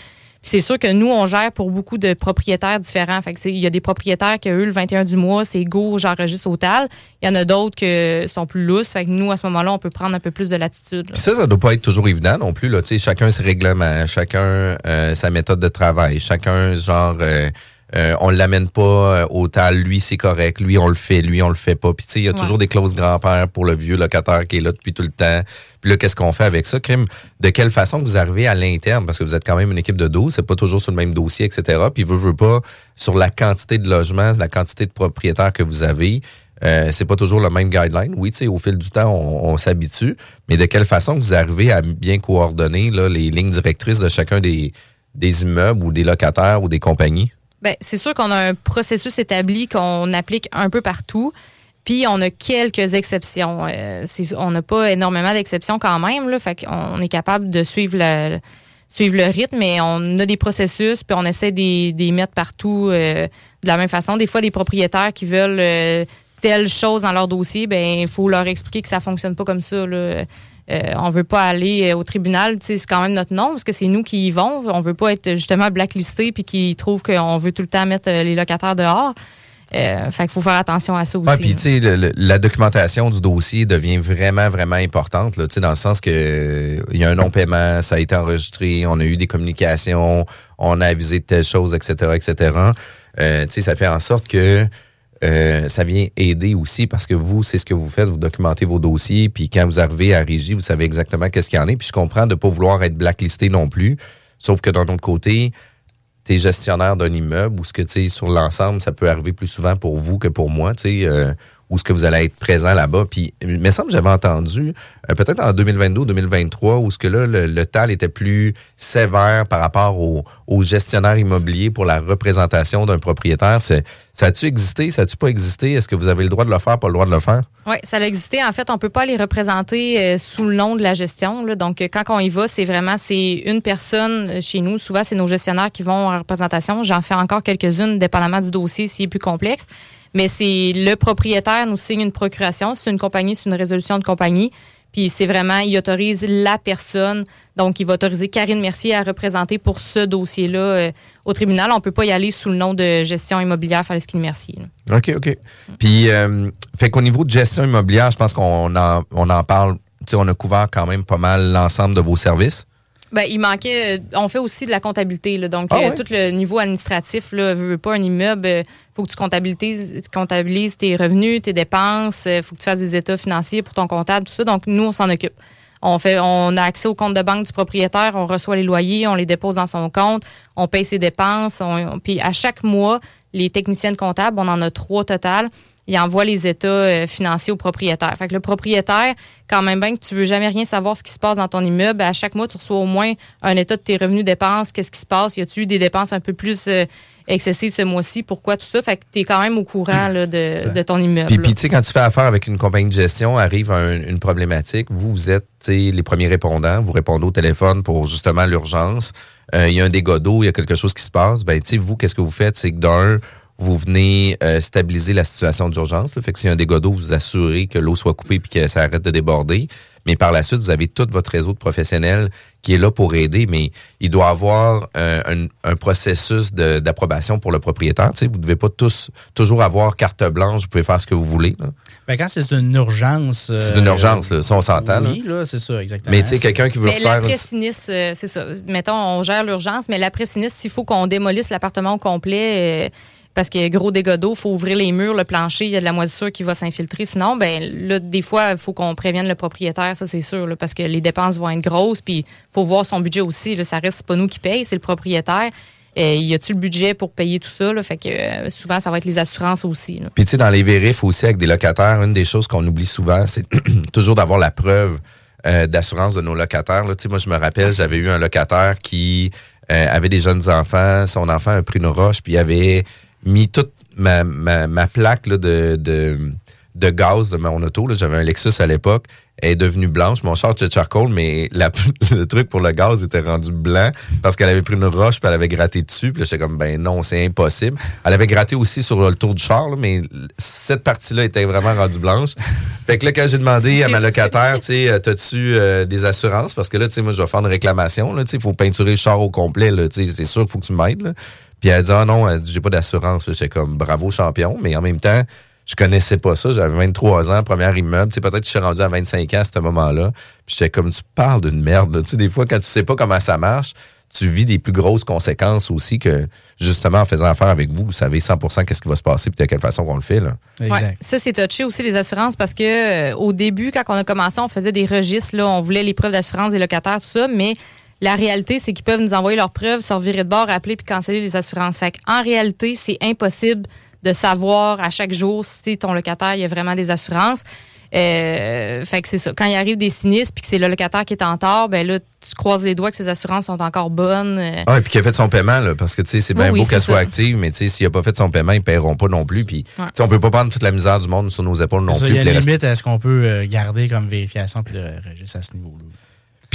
C'est sûr que nous, on gère pour beaucoup de propriétaires différents. Fait que il y a des propriétaires qui, eux, le 21 du mois, c'est go, j'enregistre au TAL. Il y en a d'autres qui sont plus lousses. Fait que nous, à ce moment-là, on peut prendre un peu plus de latitude. là. Puis ça, ça doit pas être toujours évident non plus. Là. Chacun ses règlements, chacun euh, sa méthode de travail, chacun genre euh, euh, on l'amène pas euh, au tal, lui c'est correct, lui on le fait, lui on le fait pas. Puis tu sais, il y a Ouais. toujours des clauses grand-père pour le vieux locataire qui est là depuis tout le temps. Puis là, qu'est-ce qu'on fait avec ça, Crime? De quelle façon vous arrivez à l'interne? Parce que vous êtes quand même une équipe de 12, c'est pas toujours sur le même dossier, etc. Puis veut, veut pas, sur la quantité de logements, la quantité de propriétaires que vous avez, euh, c'est pas toujours le même guideline. Oui, tu sais, au fil du temps, on, on s'habitue, mais de quelle façon vous arrivez à bien coordonner là, les lignes directrices de chacun des, des immeubles ou des locataires ou des compagnies? Ben, c'est sûr qu'on a un processus établi qu'on applique un peu partout. Puis on a quelques exceptions. Euh, on n'a pas énormément d'exceptions quand même. Là, fait qu'on est capable de suivre le, rythme, mais on a des processus, puis on essaie d'y d'y mettre partout euh, de la même façon. Des fois, des propriétaires qui veulent euh, telle chose dans leur dossier, ben il faut leur expliquer que ça fonctionne pas comme ça. Là. Euh, on veut pas aller euh, au tribunal, c'est quand même notre nom parce que c'est nous qui y vont. On veut pas être justement blacklisté puis qui trouvent qu'on veut tout le temps mettre euh, les locataires dehors. Euh, fait qu'il faut faire attention à ça aussi. Ouais, puis tu sais, la documentation du dossier devient vraiment, vraiment importante, là, tu sais, dans le sens que euh, il y a un non-paiement, ça a été enregistré, on a eu des communications, on a avisé de telles choses, etc., etc. Euh, tu sais, ça fait en sorte que euh, ça vient aider aussi parce que vous, c'est ce que vous faites, vous documentez vos dossiers, puis quand vous arrivez à Régie, vous savez exactement qu'est-ce qu'il y en est. Puis je comprends de pas vouloir être blacklisté non plus, sauf que d'un autre côté, tu es gestionnaire d'un immeuble ou ce que tu sais sur l'ensemble, ça peut arriver plus souvent pour vous que pour moi, tu sais, euh, ou ce que vous allez être présent là-bas. Puis, il me semble que j'avais entendu, euh, peut-être en 2022 ou 2023, où ce que là, le, TAL était plus sévère par rapport au, au gestionnaire immobilier pour la représentation d'un propriétaire. Ça a-tu existé? Ça a-tu pas existé? Est-ce que vous avez le droit de le faire, pas le droit de le faire? Oui, ça a existé. En fait, on peut pas les représenter euh, sous le nom de la gestion. Donc, euh, quand on y va, c'est vraiment c'est une personne chez nous. Souvent, c'est nos gestionnaires qui vont en représentation. J'en fais encore quelques-unes, dépendamment du dossier, s'il est plus complexe. Mais c'est le propriétaire nous signe une procuration. C'est une compagnie, c'est une résolution de compagnie. Puis c'est vraiment, il autorise la personne. Donc, il va autoriser Karine Mercier à représenter pour ce dossier-là euh, au tribunal. On peut pas y aller sous le nom de gestion immobilière Falesquine Mercier. OK, OK. Puis, euh, fait qu'au niveau de gestion immobilière, je pense qu'on en, on en parle, tu sais, on a couvert quand même pas mal l'ensemble de vos services. Ben, il manquait. euh, On fait aussi de la comptabilité. Là, donc, Ah euh, tout le niveau administratif, là, veux pas un immeuble, il faut que tu comptabilises, comptabilises tes revenus, tes dépenses, il faut que tu fasses des états financiers pour ton comptable, tout ça. Donc, nous, on s'en occupe. On, fait, on a accès au compte de banque du propriétaire, on reçoit les loyers, on les dépose dans son compte, on paye ses dépenses. on- puis à chaque mois, les techniciennes comptables, on en a trois total, ils envoient les états euh, financiers au propriétaire. Fait que le propriétaire, quand même bien que tu veux jamais rien savoir ce qui se passe dans ton immeuble, à chaque mois, tu reçois au moins un état de tes revenus dépenses, qu'est-ce qui se passe, y a-tu eu des dépenses un peu plus euh, excessive ce mois-ci, pourquoi tout ça? Fait que tu es quand même au courant là, de, de ton immeuble. Puis, puis tu sais, quand tu fais affaire avec une compagnie de gestion, arrive un- une problématique, vous, vous êtes tu sais, les premiers répondants, vous répondez au téléphone pour justement l'urgence. Euh, Il y a un dégât d'eau, il y a quelque chose qui se passe. Ben, tu sais, vous, qu'est-ce que vous faites? C'est que d'un, vous venez euh, stabiliser la situation d'urgence. Fait que s'il y a un dégât d'eau, vous vous assurez que l'eau soit coupée puis que ça arrête de déborder. Mais par la suite, vous avez tout votre réseau de professionnels qui est là pour aider, mais il doit avoir euh, un, un processus de- d'approbation pour le propriétaire. Tu sais, vous ne devez pas tous toujours avoir carte blanche, vous pouvez faire ce que vous voulez. là. Ben, quand c'est une urgence. C'est une urgence, là, ça, on s'entend, là. Oui, là, c'est ça, exactement. Mais tu sais, quelqu'un qui veut Mais refaire... l'après-sinistre, euh, c'est ça. Mettons, on gère l'urgence, mais l'après-sinistre, s'il faut qu'on démolisse l'appartement au complet, euh, parce qu'il y a gros dégâts d'eau, faut ouvrir les murs, le plancher, il y a de la moisissure qui va s'infiltrer. Sinon, ben là, des fois, il faut qu'on prévienne le propriétaire, ça c'est sûr, parce que les dépenses vont être grosses, puis faut voir son budget aussi. Ça reste pas nous qui paye, c'est le propriétaire. Euh, y a-tu le budget pour payer tout ça? Fait que euh, souvent, ça va être les assurances aussi. Puis tu sais, dans les vérifs aussi avec des locataires, une des choses qu'on oublie souvent, c'est toujours d'avoir la preuve euh, d'assurance de nos locataires. Là. Moi, je me rappelle, j'avais eu un locataire qui avait des jeunes enfants. Son enfant a pris une roche, puis il avait mis toute ma, ma, ma plaque là, de, de, de gaz de mon auto. J'avais un Lexus à l'époque. Est devenue blanche. Mon char de charcoal, mais la- le truc pour le gaz était rendu blanc parce qu'elle avait pris une roche puis elle avait gratté dessus. Puis j'étais comme, ben non, c'est impossible. Elle avait gratté aussi sur le tour du char, là, mais cette partie-là était vraiment rendue blanche. Fait que là, quand j'ai demandé à ma locataire, tu sais, euh, t'as-tu euh, des assurances? Parce que là, tu sais, moi, je vais faire une réclamation. Tu sais, il faut peinturer le char au complet. Tu sais, c'est sûr qu'il faut que tu m'aides. Puis elle a dit, ah non, elle dit, j'ai pas d'assurance. J'étais comme, bravo, champion. Mais en même temps, je connaissais pas ça. J'avais 23 ans, premier immeuble. Tu sais, peut-être que je suis rendu à 25 ans à ce moment-là. Puis j'étais comme, tu parles d'une merde. là. Tu sais, des fois, quand tu sais pas comment ça marche, tu vis des plus grosses conséquences aussi que, justement, en faisant affaire avec vous, vous savez 100 qu'est-ce qui va se passer puis de quelle façon qu'on le fait. Là. Ouais. Ça, c'est touché aussi les assurances parce que euh, au début, quand on a commencé, on faisait des registres, là, on voulait les preuves d'assurance des locataires, tout ça, mais la réalité, c'est qu'ils peuvent nous envoyer leurs preuves, se revirer de bord, appeler puis canceller les assurances. Fait en réalité, c'est impossible de savoir à chaque jour si ton locataire il y a vraiment des assurances. Euh, fait que c'est ça. Quand il arrive des sinistres puis que c'est le locataire qui est en tort, ben là, tu croises les doigts que ses assurances sont encore bonnes. euh, Ah, et puis qu'il a fait son paiement, là, parce que tu sais, c'est bien Oui, beau qu'elle soit active, mais tu sais, s'il a pas fait son paiement, ils paieront pas non plus. Puis, Ouais. on peut pas prendre toute la misère du monde sur nos épaules non Ça, plus. Il y a une limite à ce qu'on peut euh, garder comme vérification puis le registre à ce niveau-là.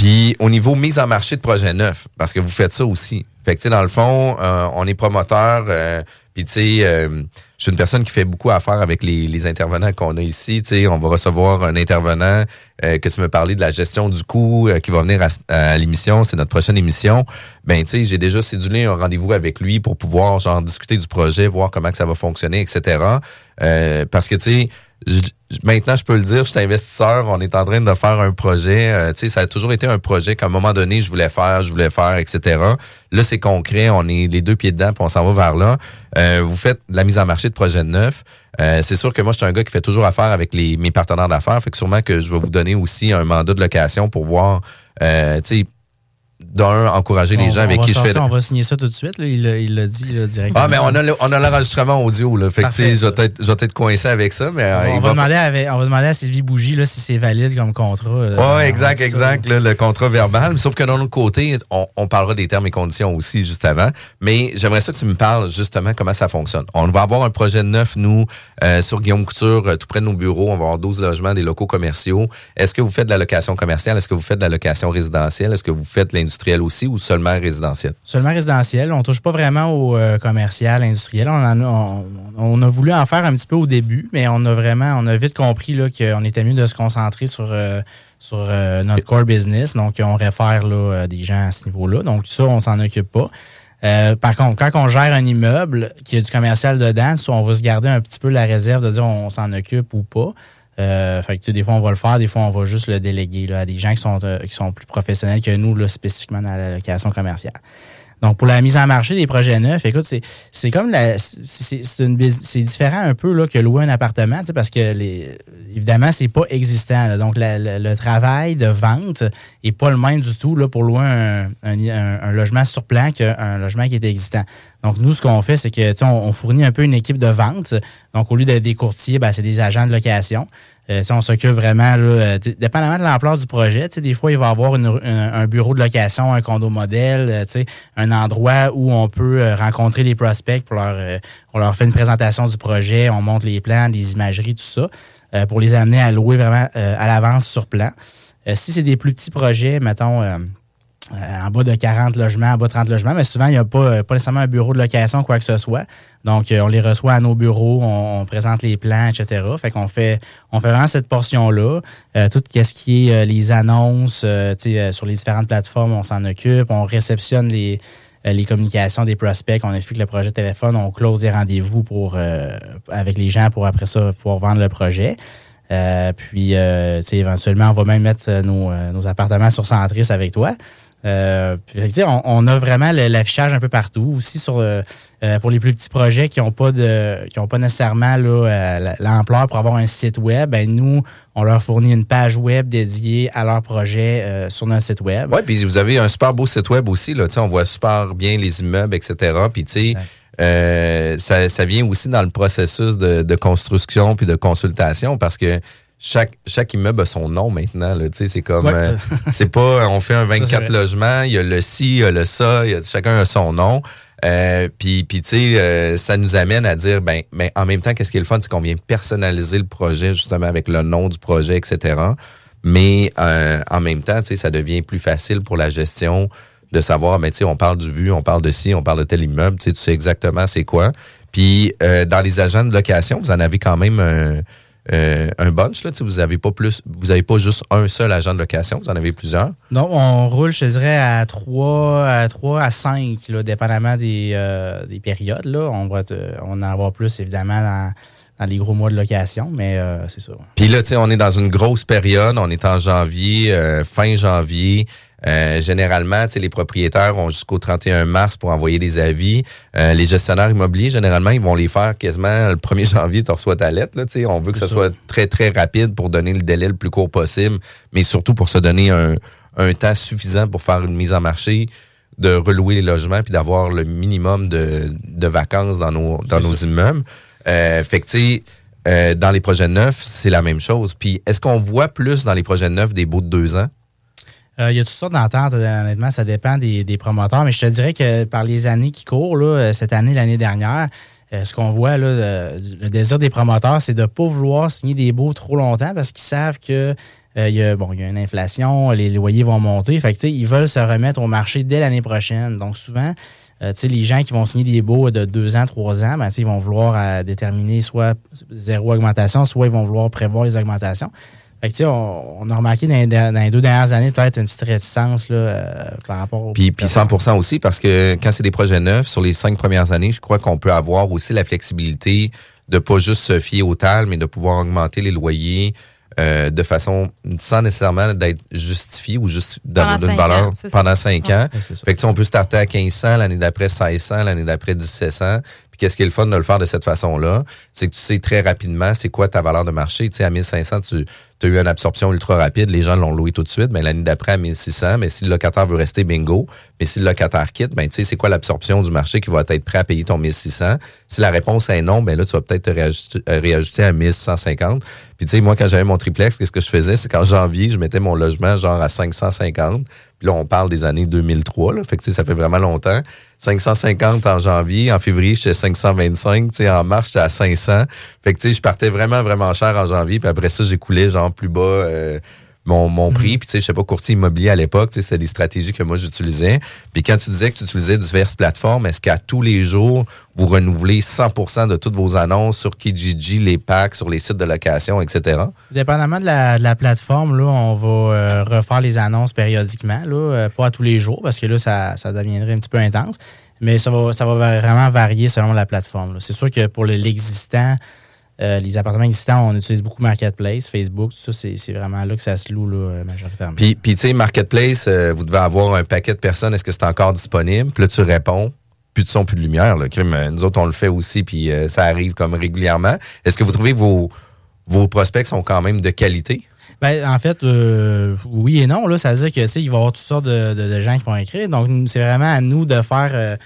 Puis au niveau mise en marché de projets neufs, parce que vous faites ça aussi. Fait que dans le fond, euh, on est promoteur. euh, puis tu sais, euh, je suis une personne qui fait beaucoup affaire avec les, les intervenants qu'on a ici. Tu sais, on va recevoir un intervenant euh, que tu me parlais de la gestion du coût qui va venir à, l'émission. C'est notre prochaine émission. Ben tu sais, j'ai déjà cédulé un rendez-vous avec lui pour pouvoir genre discuter du projet, voir comment que ça va fonctionner, etc. Parce que tu sais. Maintenant, je peux le dire, je suis investisseur, on est en train de faire un projet. euh, tu sais, ça a toujours été un projet qu'à un moment donné, je voulais faire, je voulais faire, etc. Là, c'est concret, on est les deux pieds dedans, puis on s'en va vers là. Euh, vous faites la mise en marché de projets neufs. Euh, c'est sûr que moi, je suis un gars qui fait toujours affaire avec les, mes partenaires d'affaires. Fait que sûrement que je vais vous donner aussi un mandat de location pour voir, euh, tu sais, d'un, encourager les On- gens on avec qui je fais... On va signer ça tout de suite. là. Il l'a- il l'a dit là, directement. Ah, mais on a, le- on a l'enregistrement audio, là. Fait que, je vais peut-être coincer avec ça, mais euh, on, va va demander à, on va demander à Sylvie Bougie là, si c'est valide comme contrat. euh, Oui, exact, exact, là, le contrat verbal. Sauf que d'un autre côté, on, on parlera des termes et conditions aussi juste avant. Mais j'aimerais ça que tu me parles justement comment ça fonctionne. On va avoir un projet neuf, nous, euh, sur Guillaume Couture, euh, tout près de nos bureaux. On va avoir 12 logements, des locaux commerciaux. Est-ce que vous faites de la location commerciale? Est-ce que vous faites de la location résidentielle? Est-ce que vous faites de l'industriel aussi ou seulement résidentiel? Seulement résidentiel. On touche pas vraiment au euh, commercial, industriel. On, a, voulu en faire un petit peu au début, mais on a vraiment, on a vite compris qu'on était mieux de se concentrer sur, euh, sur euh, notre core business. Donc, on réfère là, euh, des gens à ce niveau-là. Donc, ça, on s'en occupe pas. Par contre, quand on gère un immeuble qui a du commercial dedans, on va se garder un petit peu la réserve de dire on s'en occupe ou pas. Euh, fait que, des fois, on va le faire, des fois, on va juste le déléguer à des gens qui sont, euh, qui sont plus professionnels que nous, spécifiquement dans la location commerciale. Donc, pour la mise en marché des projets neufs, écoute, c'est, comme la, c'est, différent un peu là, que louer un appartement, parce que les, évidemment, c'est pas existant. Donc, le travail de vente est pas le même du tout là, pour louer un- un- un logement sur plan qu'un logement qui est existant. Donc, nous, ce qu'on fait, c'est que, on, on fournit un peu une équipe de vente. Donc, au lieu d'être des courtiers, ben, c'est des agents de location. Euh, on s'occupe vraiment, là, euh, dépendamment de l'ampleur du projet, des fois, il va y avoir un, bureau de location, un condo modèle, euh, un endroit où on peut euh, rencontrer les prospects pour leur, euh, on leur fait une présentation du projet, on montre les plans, les imageries, tout ça, pour les amener à louer vraiment à l'avance sur plan. Si c'est des plus petits projets, mettons, euh, en bas de 40 logements, en bas de 30 logements, mais souvent, il n'y a pas, pas nécessairement un bureau de location, quoi que ce soit. Donc, euh, on les reçoit à nos bureaux, on, présente les plans, etc. Fait qu'on fait, on fait vraiment cette portion-là. Euh, tout ce qui est les annonces, sur les différentes plateformes, on s'en occupe. On réceptionne les, les communications des prospects, on explique le projet de téléphone, on close des rendez-vous pour avec les gens pour après ça pouvoir vendre le projet. Euh, puis, euh, éventuellement, on va même mettre nos, nos appartements sur Centris avec toi. Euh, puis, on, on a vraiment l'affichage un peu partout. Aussi sur euh, euh, pour les plus petits projets qui n'ont pas de qui ont pas nécessairement l'ampleur pour avoir un site web, ben nous, on leur fournit une page web dédiée à leur projet euh, sur notre site web. Oui, puis vous avez un super beau site web aussi. Là, on voit super bien les immeubles, etc. Puis, tu sais, euh, ça, ça vient aussi dans le processus de, de construction puis de consultation parce que chaque, chaque immeuble a son nom maintenant. Là, Tu sais, c'est comme, Ouais. euh, c'est pas, on fait un Ça, c'est 24 vrai. logements, il y a le ci, il y a le ça, y a, chacun a son nom. Euh, puis, tu sais, euh, ça nous amène à dire, ben, mais en même temps, qu'est-ce qui est le fun, c'est qu'on vient personnaliser le projet justement avec le nom du projet, etc. Mais euh, en même temps, tu sais, ça devient plus facile pour la gestion de savoir, mais tu sais, on parle du vu, on parle de ci, on parle de tel immeuble, tu sais, tu sais exactement c'est quoi. Puis euh, dans les agents de location, vous en avez quand même un, euh, un bunch, là, vous avez pas plus, vous avez pas juste un seul agent de location, vous en avez plusieurs? Non, on roule, je dirais, à 3 à, 3 à 5, là, dépendamment des, euh, des périodes. Là. On, va te- on en avoir plus, évidemment, dans, dans les gros mois de location, mais euh, c'est ça. Puis là, on est dans une grosse période. On est en janvier, fin janvier. Euh, généralement, tu sais, les propriétaires ont jusqu'au 31 mars pour envoyer des avis. Euh, les gestionnaires immobiliers, généralement, ils vont les faire quasiment le 1er janvier, tu reçois ta lettre. Là, tu sais. on veut que ça. soit très, très rapide pour donner le délai le plus court possible, mais surtout pour se donner un, un temps suffisant pour faire une mise en marché de relouer les logements puis d'avoir le minimum de, de vacances dans nos, dans nos immeubles. Euh, fait que, tu sais, euh, dans les projets neufs, c'est la même chose. Puis, est-ce qu'on voit plus dans les projets neufs des baux de deux ans? Euh, il y a toutes sortes d'ententes, euh, honnêtement, ça dépend des, promoteurs, mais je te dirais que par les années qui courent, euh, cette année, l'année dernière, euh, ce qu'on voit, euh, le désir des promoteurs, c'est de ne pas vouloir signer des baux trop longtemps parce qu'ils savent que euh, il y a, bon, il y a une inflation, les loyers vont monter. Fait ils veulent se remettre au marché dès l'année prochaine. Donc, souvent, euh, les gens qui vont signer des baux de deux ans, trois ans, ben, ils vont vouloir euh, déterminer soit zéro augmentation, soit ils vont vouloir prévoir les augmentations. Fait que, tu sais, on, on a remarqué dans les, dans les deux dernières années peut-être une petite réticence là, euh, par rapport au. Puis, puis 100% aussi, parce que quand c'est des projets neufs, sur les cinq premières années, je crois qu'on peut avoir aussi la flexibilité de pas juste se fier au TAL, mais de pouvoir augmenter les loyers euh, de façon sans nécessairement d'être justifié ou juste Pendant d'une cinq valeur ans, pendant cinq Ouais. ans. Ouais. Fait que tu sais, on peut starter à 1500, l'année d'après 1600, l'année d'après 1700. Qu'est-ce qui est le fun de le faire de cette façon-là? C'est que tu sais très rapidement c'est quoi ta valeur de marché. Tu sais, à 1500, tu as eu une absorption ultra rapide, les gens l'ont loué tout de suite, mais l'année d'après à 1600, mais si le locataire veut rester, bingo. Mais si le locataire quitte, ben tu sais, c'est quoi l'absorption du marché qui va être prêt à payer ton 1600? Si la réponse est non, ben là, tu vas peut-être te réajuster, euh, réajuster à 1150. Puis tu sais, moi, quand j'avais mon triplex, qu'est-ce que je faisais? C'est qu'en janvier, je mettais mon logement genre à 550. Puis là, on parle des années 2003. Là. Fait que ça fait vraiment longtemps. 550 en janvier. En février, j'étais 525. Tu sais, en mars, j'étais à 500. Fait que je partais vraiment, vraiment cher en janvier. Puis après ça, j'écoulais genre plus bas euh, mon, mon prix. Puis tu sais, je sais pas, courtier immobilier à l'époque, tu sais, c'était des stratégies que moi, j'utilisais. Puis quand tu disais que tu utilisais diverses plateformes, est-ce qu'à tous les jours, vous renouvelez 100% de toutes vos annonces sur Kijiji, les packs, sur les sites de location, etc.? Dépendamment de la, de la plateforme, là, on va euh, refaire les annonces périodiquement, là, euh, pas à tous les jours, parce que là, ça, ça deviendrait un petit peu intense. Mais ça va, ça va vraiment varier selon la plateforme. C'est sûr que pour le- l'existant, euh, les appartements existants, on utilise beaucoup Marketplace, Facebook, tout ça, c'est vraiment là que ça se loue là, majoritairement. Puis, puis tu sais, Marketplace, euh, vous devez avoir un paquet de personnes. Est-ce que c'est encore disponible? Puis là, tu réponds. Plus de son, plus de lumière. Là. Euh, nous autres, on le fait aussi, puis euh, ça arrive comme régulièrement. Est-ce que vous trouvez que vos, vos prospects sont quand même de qualité? Ben, en fait, euh, oui et non. Là, ça veut dire que il va y avoir toutes sortes de, de- de gens qui vont écrire. Donc, c'est vraiment à nous de faire euh,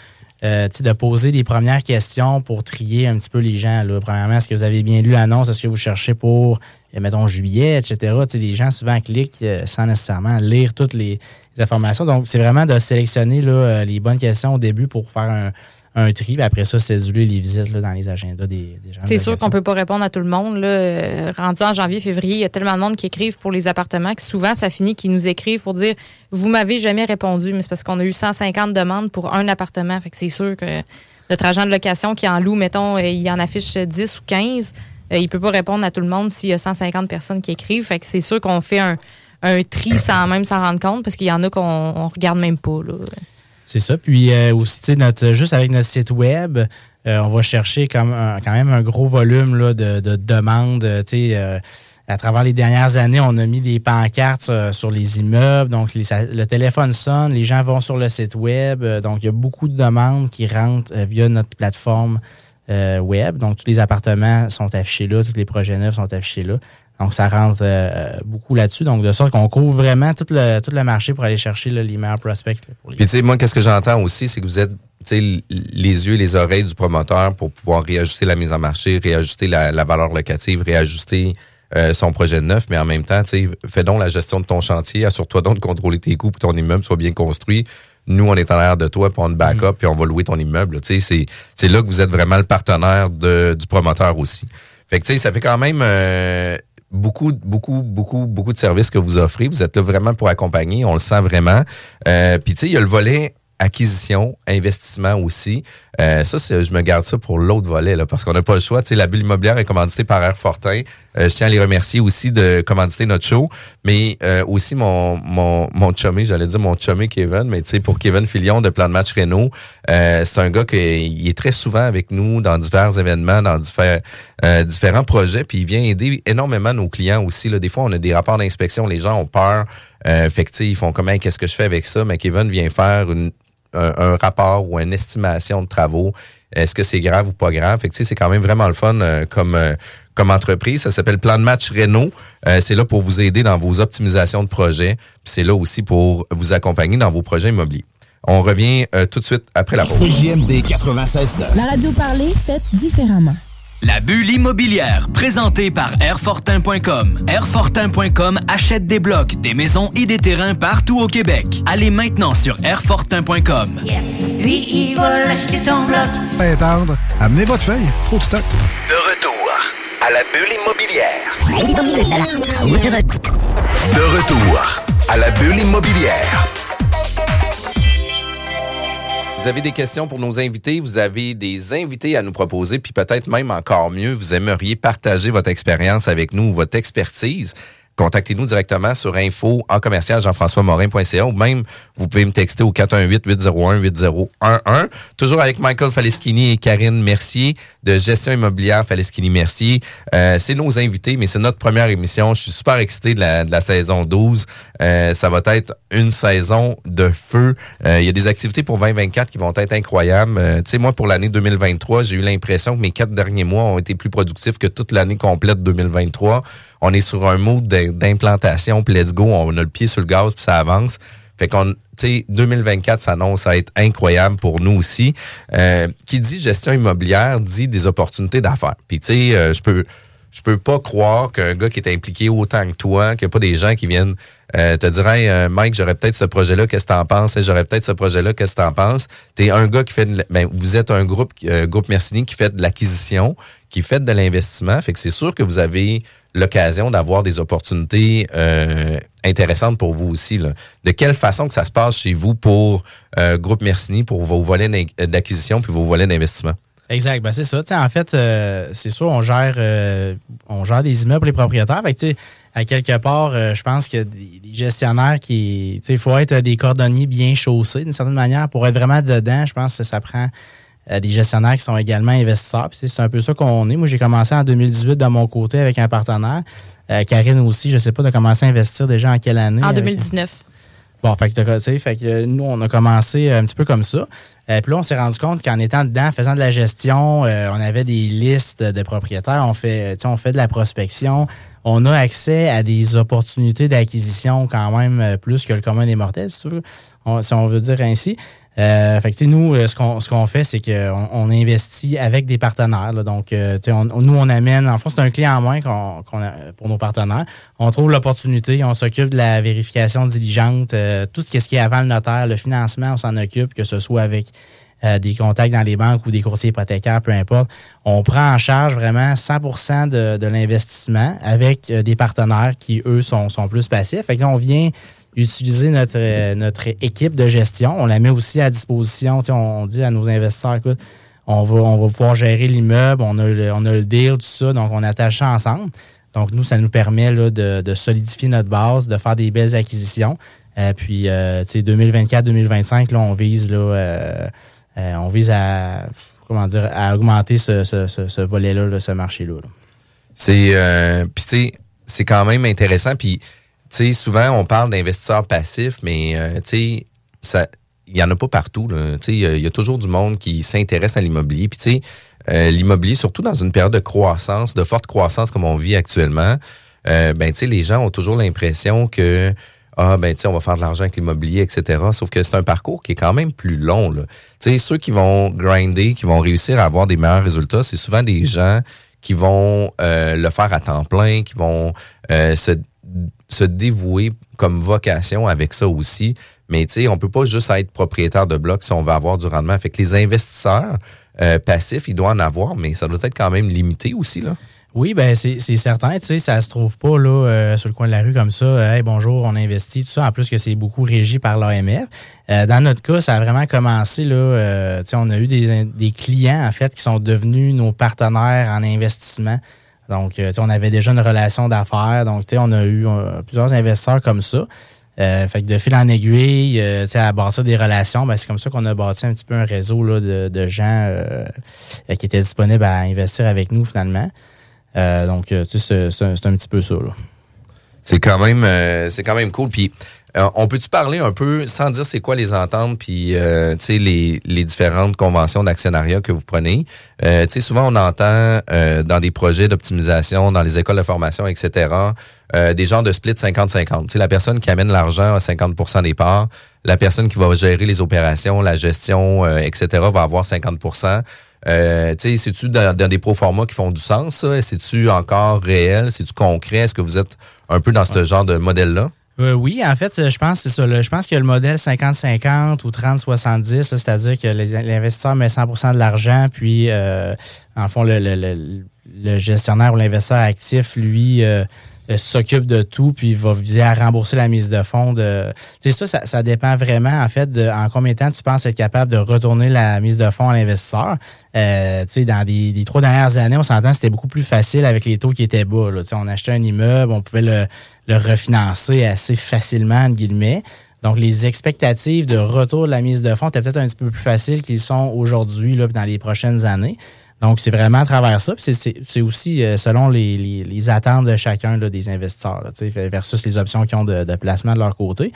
euh, de poser les premières questions pour trier un petit peu les gens. Premièrement, est-ce que vous avez bien lu l'annonce? Est-ce que vous cherchez pour, euh, mettons, juillet, etc.? Les gens souvent cliquent euh, sans nécessairement lire toutes les, informations. Donc, c'est vraiment de sélectionner les bonnes questions au début pour faire un, un tri. Puis après ça, céduler les visites là, dans les agendas des, des gens. C'est sûr qu'on peut pas répondre à tout le monde. Là. Euh, Rendu en janvier, février, il y a tellement de monde qui écrivent pour les appartements que souvent, ça finit qu'ils nous écrivent pour dire Vous m'avez jamais répondu, mais c'est parce qu'on a eu 150 demandes pour un appartement. Fait que c'est sûr que notre agent de location qui en loue, mettons, euh, il en affiche 10 ou 15, euh, il peut pas répondre à tout le monde s'il y a 150 personnes qui écrivent. Fait que c'est sûr qu'on fait un, un tri sans même s'en rendre compte parce qu'il y en a qu'on on regarde même pas. Là. C'est ça. Puis euh, aussi, notre, juste avec notre site web, euh, on va chercher comme quand même un gros volume là, de, de demandes. euh, euh, à travers les dernières années, on a mis des pancartes euh, sur les immeubles. Donc, le téléphone sonne, les gens vont sur le site web. euh, donc, il y a beaucoup de demandes qui rentrent via notre plateforme web. Donc, tous les appartements sont affichés là, tous les projets neufs sont affichés là. Donc, ça rentre euh, beaucoup là-dessus. Donc, de sorte qu'on couvre vraiment tout le, tout le marché pour aller chercher là, les meilleurs prospects. là, pour les Puis, tu sais, moi, qu'est-ce que j'entends aussi, c'est que vous êtes, tu sais, l- les yeux et les oreilles du promoteur pour pouvoir réajuster la mise en marché, réajuster la, la valeur locative, réajuster euh, son projet de neuf, mais en même temps, tu sais, fais donc la gestion de ton chantier, assure-toi donc de contrôler tes coûts pour que ton immeuble soit bien construit. Nous, on est en arrière de toi, puis on te back up, puis on va louer ton immeuble. Tu sais, c'est- c'est là que vous êtes vraiment le partenaire de, du promoteur aussi. Fait que, tu sais, ça fait quand même euh, beaucoup, beaucoup, beaucoup, beaucoup de services que vous offrez. Vous êtes là vraiment pour accompagner, on le sent vraiment. Euh, puis, tu sais, il y a le volet acquisition, investissement aussi. Euh, ça, je me garde ça pour l'autre volet, là, parce qu'on n'a pas le choix. Tu sais, la bulle immobilière est commanditée par Air Fortin. Euh, je tiens à les remercier aussi de commanditer notre show, mais euh, aussi mon mon mon chummy, j'allais dire mon chummy Kevin, mais tu sais, pour Kevin Filion de Plan de Match Renault, euh, c'est un gars qui est très souvent avec nous dans divers événements, dans divers, euh, différents projets, puis il vient aider énormément nos clients aussi. Là. Des fois, on a des rapports d'inspection, les gens ont peur. Euh, fait que, ils font comment, qu'est-ce que je fais avec ça? Mais Kevin vient faire une, un, un rapport ou une estimation de travaux. Est-ce que c'est grave ou pas grave? Fait que, tu sais, c'est quand même vraiment le fun euh, comme, euh, comme entreprise. Ça s'appelle Plan de match Renault. Euh, c'est là pour vous aider dans vos optimisations de projets. Puis c'est là aussi pour vous accompagner dans vos projets immobiliers. On revient euh, tout de suite après la pause. CJMD 96 La radio parlée, faite différemment. La bulle immobilière, présentée par Airfortin.com. Airfortin.com achète des blocs, des maisons et des terrains partout au Québec. Allez maintenant sur Airfortin.com. Lui, il va l'acheter ton bloc. Attendre. Amenez votre feuille. Trop de stock. De retour à la bulle immobilière. De retour à la bulle immobilière. Vous avez des questions pour nos invités, vous avez des invités à nous proposer, puis peut-être même encore mieux, vous aimeriez partager votre expérience avec nous, votre expertise. Contactez-nous directement sur info en commercial jean-françois-morin.ca ou même vous pouvez me texter au 418-801-8011. Toujours avec Michael Faleschini et Karine Mercier de Gestion immobilière Faleschini Mercier. Euh, c'est nos invités, mais c'est notre première émission. Je suis super excité de la, de la saison 12. Euh, ça va être une saison de feu. Euh, il y a des activités pour 2024 qui vont être incroyables. Euh, tu sais, moi, pour l'année 2023, j'ai eu l'impression que mes quatre derniers mois ont été plus productifs que toute l'année complète 2023. On est sur un mode d'im- d'implantation, puis let's go, on a le pied sur le gaz, puis ça avance. Fait qu'on, tu sais, 2024 s'annonce à être incroyable pour nous aussi. Euh, qui dit gestion immobilière dit des opportunités d'affaires. Puis tu sais, euh, je peux, je peux pas croire qu'un gars qui est impliqué autant que toi, qu'il n'y a pas des gens qui viennent euh, te dire hey, euh, Mike, j'aurais peut-être ce projet-là, qu'est-ce que t'en penses? J'aurais peut-être ce projet-là, qu'est-ce que t'en penses? T'es un gars qui fait de, ben, vous êtes un groupe, euh, groupe Mercini qui fait de l'acquisition, qui fait de l'investissement. Fait que c'est sûr que vous avez l'occasion d'avoir des opportunités euh, intéressantes pour vous aussi. Là. De quelle façon que ça se passe chez vous pour euh, Groupe Mercini, pour vos volets d'acquisition puis vos volets d'investissement? Exact, ben c'est ça. Tu sais, en fait, euh, c'est sûr, on gère, euh, on gère des immeubles pour les propriétaires. Fait que, tu sais, à quelque part, euh, je pense que des, des gestionnaires qui. tu sais, Il faut être des cordonniers bien chaussés d'une certaine manière. Pour être vraiment dedans, je pense que ça prend des gestionnaires qui sont également investisseurs. C'est un peu ça qu'on est. Moi, j'ai commencé en 2018 de mon côté avec un partenaire. Karine aussi, je sais pas, de commencer à investir déjà en quelle année? En avec- 2019. Bon, fait que, fait que nous, on a commencé un petit peu comme ça. Euh, puis là, on s'est rendu compte qu'en étant dedans, faisant de la gestion, euh, on avait des listes de propriétaires, on fait, on fait de la prospection, on a accès à des opportunités d'acquisition quand même euh, plus que le commun des mortels, si, on- si on veut dire ainsi. Euh, fait que, nous, euh, ce qu'on ce qu'on fait, c'est qu'on on investit avec des partenaires. là. donc, euh, on- nous, on amène, en fond, c'est un client en moins qu'on qu'on a pour nos partenaires. On trouve l'opportunité, on s'occupe de la vérification diligente, euh, tout ce qui est, ce qui est avant le notaire, le financement, on s'en occupe, que ce soit avec euh, des contacts dans les banques ou des courtiers hypothécaires, peu importe. On prend en charge vraiment 100 de, de l'investissement avec euh, des partenaires qui, eux, sont, sont plus passifs. Fait que là, on vient utiliser notre, euh, notre équipe de gestion. On la met aussi à disposition. On, on dit à nos investisseurs, écoute, on va, on va pouvoir gérer l'immeuble, on, a le- on a le deal, tout ça, donc on attache ça ensemble. Donc, nous, ça nous permet là, de, de solidifier notre base, de faire des belles acquisitions. Euh, puis, euh, tu sais, 2024-2025, là, on vise là, euh, euh, on vise à comment dire à augmenter ce, ce, ce, volet-là, là, ce marché-là. là. C'est euh, quand même intéressant puis souvent on parle d'investisseurs passifs mais euh, il y en a pas partout il y a- toujours du monde qui s'intéresse à l'immobilier. Puis tu euh, l'immobilier surtout dans une période de croissance, de forte croissance comme on vit actuellement, euh, ben les gens ont toujours l'impression que ah ben on va faire de l'argent avec l'immobilier etc. Sauf que c'est un parcours qui est quand même plus long ceux qui vont grinder, qui vont réussir à avoir des meilleurs résultats, c'est souvent des gens qui vont le faire à temps plein, qui vont se, se dévouer comme vocation avec ça aussi. Mais tu sais, on peut pas juste être propriétaire de blocs si on veut avoir du rendement. Fait que les investisseurs euh, passifs, ils doivent en avoir, mais ça doit être quand même limité aussi, là. Oui, ben c'est certain, tu sais, ça se trouve pas là euh, sur le coin de la rue comme ça. euh, hey, bonjour, on investit, tout ça. En plus que c'est beaucoup régi par l'AMF. Dans notre cas, ça a vraiment commencé là. tu sais, on a eu des clients en fait qui sont devenus nos partenaires en investissement. Donc, euh, tu sais, on avait déjà une relation d'affaires. Donc, tu sais, on a eu euh, plusieurs investisseurs comme ça. Euh, fait que de fil en aiguille, euh, tu sais, à bâtir des relations, ben, c'est comme ça qu'on a bâti un petit peu un réseau là, de, de gens qui étaient disponibles à investir avec nous finalement. Donc, tu sais, c'est- un, petit peu ça. C'est quand même c'est quand même cool. Puis euh, on peut-tu parler un peu, sans dire c'est quoi les ententes, puis euh, tu sais les, les différentes conventions d'actionnariat que vous prenez? Euh, tu sais souvent on entend euh, dans des projets d'optimisation, dans les écoles de formation, etc. euh, des genres de split 50-50. Tu sais la personne qui amène l'argent à 50% des parts, la personne qui va gérer les opérations, la gestion, euh, etc. va avoir 50%. Euh, tu sais, c'est-tu dans, dans des proformas qui font du sens, ça? C'est-tu encore réel? C'est-tu concret? Est-ce que vous êtes un peu dans ce genre de modèle-là? Euh, oui, en fait, euh, je pense que c'est ça. Je pense que le modèle 50-50 ou 30-70, là, c'est-à-dire que l'investisseur met 100% de l'argent, puis, euh, en fond, le, le- le- le gestionnaire ou l'investisseur actif, lui, euh, euh, s'occupe de tout, puis il va viser à rembourser la mise de fonds. De... Ça, ça, ça dépend vraiment, en fait, de en combien de temps tu penses être capable de retourner la mise de fonds à l'investisseur. Euh, dans les, trois dernières années, on s'entend c'était beaucoup plus facile avec les taux qui étaient bas. Là. On achetait un immeuble, on pouvait le, le refinancer assez facilement, entre guillemets. Donc, les expectatives de retour de la mise de fonds étaient peut-être un petit peu plus faciles qu'ils sont aujourd'hui, dans les prochaines années. Donc, c'est vraiment à travers ça. Puis c'est- c'est c'est aussi euh, selon les, les- les attentes de chacun là, des investisseurs, là, tu sais, versus les options qu'ils ont de, de placement de leur côté.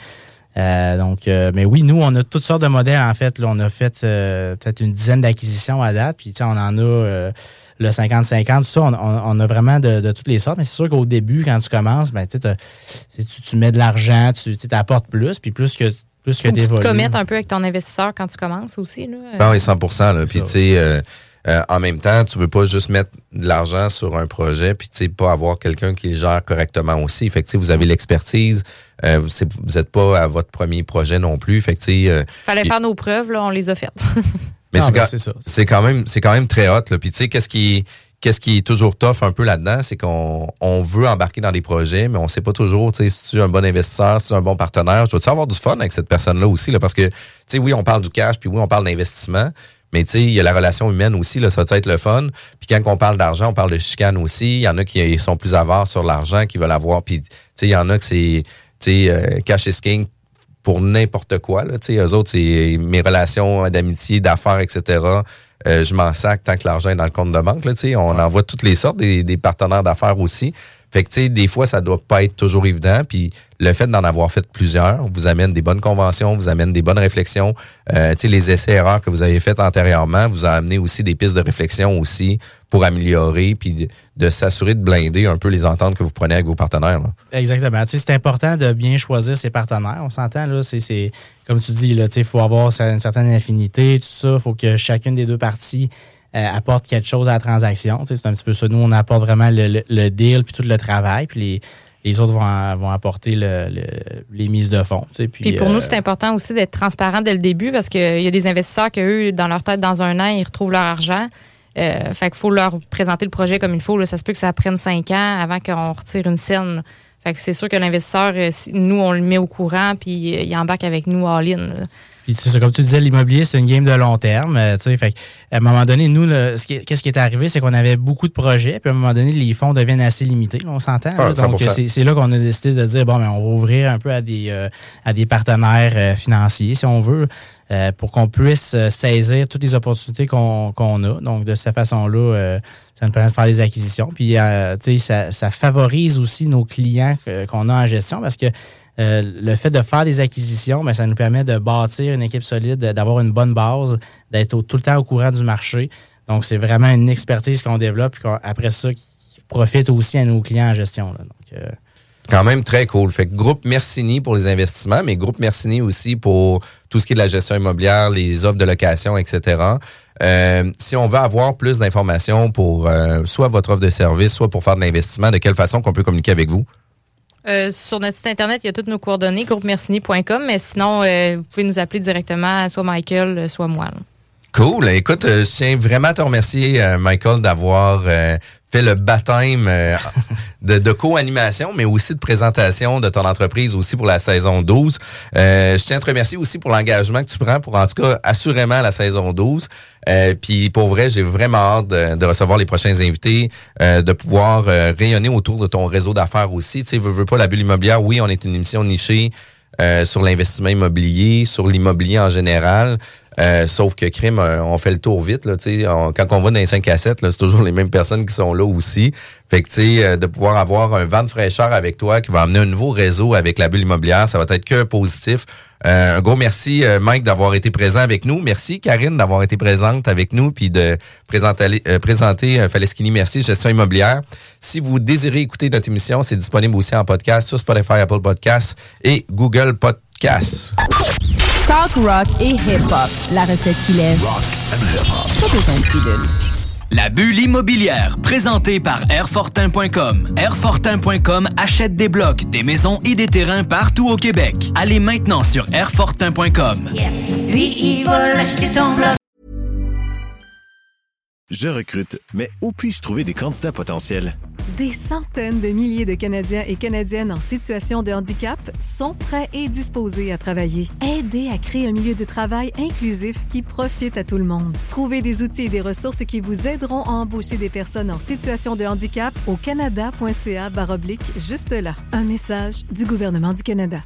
Euh, donc, euh, mais oui, nous, on a toutes sortes de modèles, en fait. Là, on a fait euh, peut-être une dizaine d'acquisitions à date. Puis, tu sais, on en a euh, le 50-50, tout ça. On, on- on a vraiment de, de toutes les sortes. Mais c'est sûr qu'au début, quand tu commences, ben, tu, tu, tu mets de l'argent, tu tu apportes plus. Puis, plus que, plus que tu te commettes un peu avec ton investisseur quand tu commences aussi. Là. Ah oui, 100 là. Puis, tu sais, euh, en même temps, tu veux pas juste mettre de l'argent sur un projet, puis, tu sais, pas avoir quelqu'un qui le gère correctement aussi. Fait que, tu sais, vous avez l'expertise. euh, vous c'est- vous êtes pas à votre premier projet non plus. Fait que, euh, Fallait y- faire nos preuves, là, on les a faites. Mais ben, quand- c'est quand même c'est quand même très hot là. Puis tu sais qu'est-ce qui qu'est-ce qui est toujours tough un peu là-dedans, c'est qu'on on veut embarquer dans des projets, mais on sait pas toujours, tu sais, si tu es un bon investisseur, si tu es un bon partenaire, je dois-tu avoir du fun avec cette personne-là aussi là? Parce que tu sais oui, on parle du cash, puis oui, on parle d'investissement, mais tu sais, il y a la relation humaine aussi là, ça va être le fun. Puis quand on parle d'argent, on parle de chicane aussi, il y en a qui sont plus avares sur l'argent, qui veulent avoir puis tu sais, il y en a que c'est tu sais euh, cash is king pour n'importe quoi. Là. Tu sais, eux autres, c'est mes relations d'amitié, d'affaires, etc. Euh, je m'en sac tant que l'argent est dans le compte de banque. Là, tu sais. on en voit toutes les sortes, des, des partenaires d'affaires aussi. Fait que, tu sais, des fois, ça doit pas être toujours évident. Puis le fait d'en avoir fait plusieurs vous amène des bonnes conventions, vous amène des bonnes réflexions. Euh, tu sais, les essais-erreurs que vous avez faits antérieurement vous a amené aussi des pistes de réflexion aussi pour améliorer puis de, s'assurer de blinder un peu les ententes que vous prenez avec vos partenaires. là. Exactement. Tu sais, c'est important de bien choisir ses partenaires. On s'entend, là, c'est, comme tu dis, il faut avoir une certaine affinité, tout ça. Il faut que chacune des deux parties euh, apporte quelque chose à la transaction. C'est un petit peu ça. Nous, on apporte vraiment le, le, deal puis tout le travail. Puis les, les autres vont, vont apporter le, les mises de fonds. Puis, puis pour nous, c'est important aussi d'être transparent dès le début parce qu'il y a des investisseurs qui, eux, dans leur tête, dans un an, ils retrouvent leur argent. Euh, fait qu'il faut leur présenter le projet comme il faut. Là. Ça se peut que ça prenne cinq ans avant qu'on retire une scène. Fait que c'est sûr que l'investisseur, euh, nous, on le met au courant, puis euh, il embarque avec nous all-in. Puis c'est comme tu disais, l'immobilier, c'est une game de long terme. Euh, fait, à un moment donné, nous, qu'est-ce qui est arrivé, c'est qu'on avait beaucoup de projets, puis à un moment donné, les fonds deviennent assez limités. on s'entend. Ah, donc, c'est là qu'on a décidé de dire, bon, ben, on va ouvrir un peu à des, euh, à des partenaires euh, financiers, si on veut, pour qu'on puisse saisir toutes les opportunités qu'on a. Donc, de cette façon-là, ça nous permet de faire des acquisitions. Puis, ça, ça favorise aussi nos clients qu'on a en gestion parce que euh, le fait de faire des acquisitions, ben, ça nous permet de bâtir une équipe solide, d'avoir une bonne base, d'être tout le temps au courant du marché. Donc, c'est vraiment une expertise qu'on développe, et après ça, qui profite aussi à nos clients en gestion. Euh, quand même très cool. Fait que groupe Mercini pour les investissements, mais groupe Mercini aussi pour tout ce qui est de la gestion immobilière, les offres de location, etc. Euh, si on veut avoir plus d'informations pour soit votre offre de service, soit pour faire de l'investissement, de quelle façon qu'on peut communiquer avec vous? Euh, sur notre site internet, il y a toutes nos coordonnées, groupemercini.com, mais sinon, euh, vous pouvez nous appeler directement, soit Michael, soit moi. Cool. Écoute, euh, je tiens vraiment à te remercier, Michael, d'avoir fait le baptême euh, de, co-animation, mais aussi de présentation de ton entreprise aussi pour la saison 12. Euh, je tiens à te remercier aussi pour l'engagement que tu prends pour, en tout cas, assurément la saison 12. Euh, puis pour vrai, j'ai vraiment hâte de, recevoir les prochains invités, de pouvoir rayonner autour de ton réseau d'affaires aussi. Tu sais, veux, veux pas la bulle immobilière, oui, on est une émission nichée. sur l'investissement immobilier, sur l'immobilier en général. Euh, sauf que crime, euh, on fait le tour vite. Là, on, quand on va dans les 5 à 7, c'est toujours les mêmes personnes qui sont là aussi. Fait que euh, de pouvoir avoir un vent de fraîcheur avec toi qui va amener un nouveau réseau avec la bulle immobilière, ça va être que positif. un gros merci, Mike, d'avoir été présent avec nous. Merci, Karine, d'avoir été présente avec nous puis de présenter, présenter Faleschini Merci, gestion immobilière. Si vous désirez écouter notre émission, c'est disponible aussi en podcast sur Spotify, Apple Podcasts et Google Podcasts. Talk, rock et hip-hop. La recette qui lève. Rock and hip-hop. Pas besoin de La bulle immobilière, présentée par Airfortin.com. Airfortin.com achète des blocs, des maisons et des terrains partout au Québec. Allez maintenant sur Airfortin.com. Yes. Lui, il va l'acheter ton bloc. Je recrute, mais où puis-je trouver des candidats potentiels? Des centaines de milliers de Canadiens et Canadiennes en situation de handicap sont prêts et disposés à travailler. Aidez à créer un milieu de travail inclusif qui profite à tout le monde. Trouvez des outils et des ressources qui vous aideront à embaucher des personnes en situation de handicap au canada.ca baroblique juste là. Un message du gouvernement du Canada.